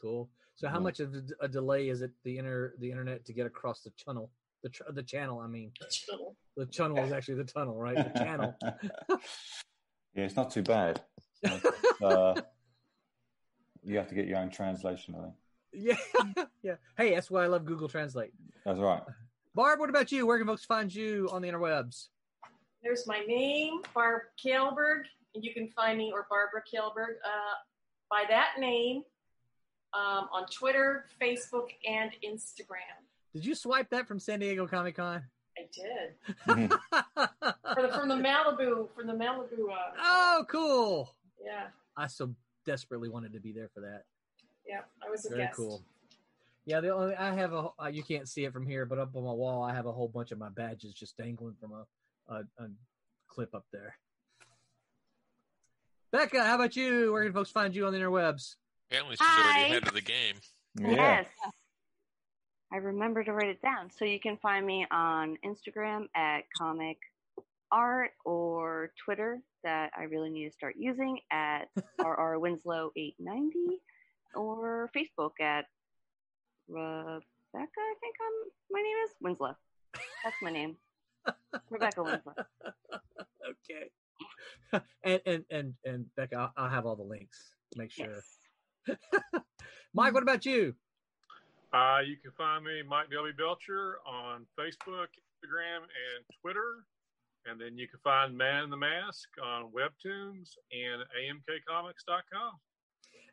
Cool. So how Yeah. much of a delay is it the inter the internet to get across the tunnel? The tr- the channel. I mean, Little. the tunnel is actually the tunnel, right? The channel. yeah, it's not too bad. It's, uh, you have to get your own translation. I think yeah, yeah. Hey, that's why I love Google Translate. that's right. Barb, what about you? Where can folks find you on the interwebs? There's my name, Barb Kjellberg, and you can find me or Barbara Kjellberg uh, by that name um, on Twitter, Facebook, and Instagram. Did you swipe that from San Diego Comic Con? I did for the, from the Malibu from the Malibu. Uh, oh, cool. yeah, I so desperately wanted to be there for that. Yeah, I was a Very guest. cool. Yeah, the only I have a uh, you can't see it from here, but up on my wall I have a whole bunch of my badges just dangling from a a, a clip up there. Becca, how about you? Where can folks find you on the interwebs? Apparently, she's Hi. already ahead of the game. Yeah. Yes. I remember to write it down. So you can find me on Instagram at comic art or Twitter that I really need to start using at RR Winslow 890 or Facebook at Rebecca, I think I'm, my name is Winslow. That's my name. Rebecca Winslow. okay. and and and and Becca, I'll, I'll have all the links. Make sure. Yes. Mike, what about you? Uh, you can find me, Mike W. Belcher, on Facebook, Instagram, and Twitter. And then you can find Man in the Mask on Webtoons and AMKComics.com.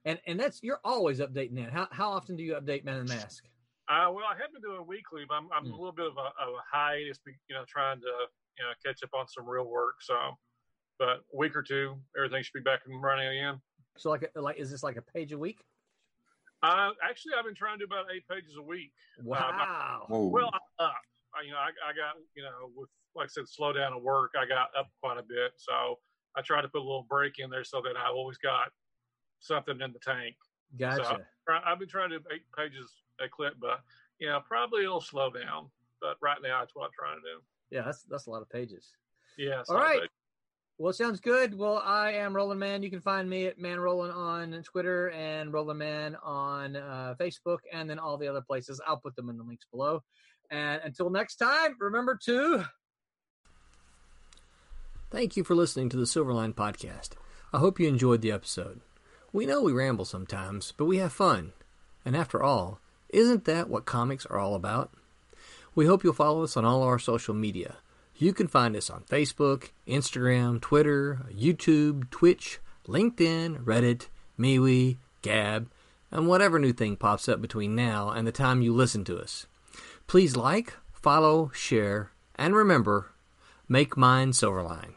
And and that's you're always updating that. How how often do you update Man in the Mask? Uh, well, I have been doing weekly, but I'm, I'm Hmm. a little bit of a, of a hiatus, you know, trying to you know catch up on some real work. So, but a week or two, everything should be back and running again. So like a- like is this like a page a week? Uh, actually, I've been trying to do about eight pages a week. Wow. Whoa. Well, I'm up. I, you know, I, I got you know with like I said, slow down at work. I got up quite a bit, so I tried to put a little break in there so that I always got something in the tank. Gotcha. So I- I've been trying to do eight pages a clip, but you know, probably it'll slow down. But right now, that's what I'm trying to do. yeah, that's that's a lot of pages. Yeah. All right. Well, sounds good. Well, I am Roland Mann. You can find me at Mann Roland on Twitter and Roland Mann on uh, Facebook, and then all the other places. I'll put them in the links below. And until next time, remember to. Thank you for listening to the Silverline Podcast. I hope you enjoyed the episode. We know we ramble sometimes, but we have fun. And after all, isn't that what comics are all about? We hope you'll follow us on all our social media. You can find us on Facebook, Instagram, Twitter, YouTube, Twitch, LinkedIn, Reddit, MeWe, Gab, and whatever new thing pops up between now and the time you listen to us. Please like, follow, share, and remember, make mine Silverline.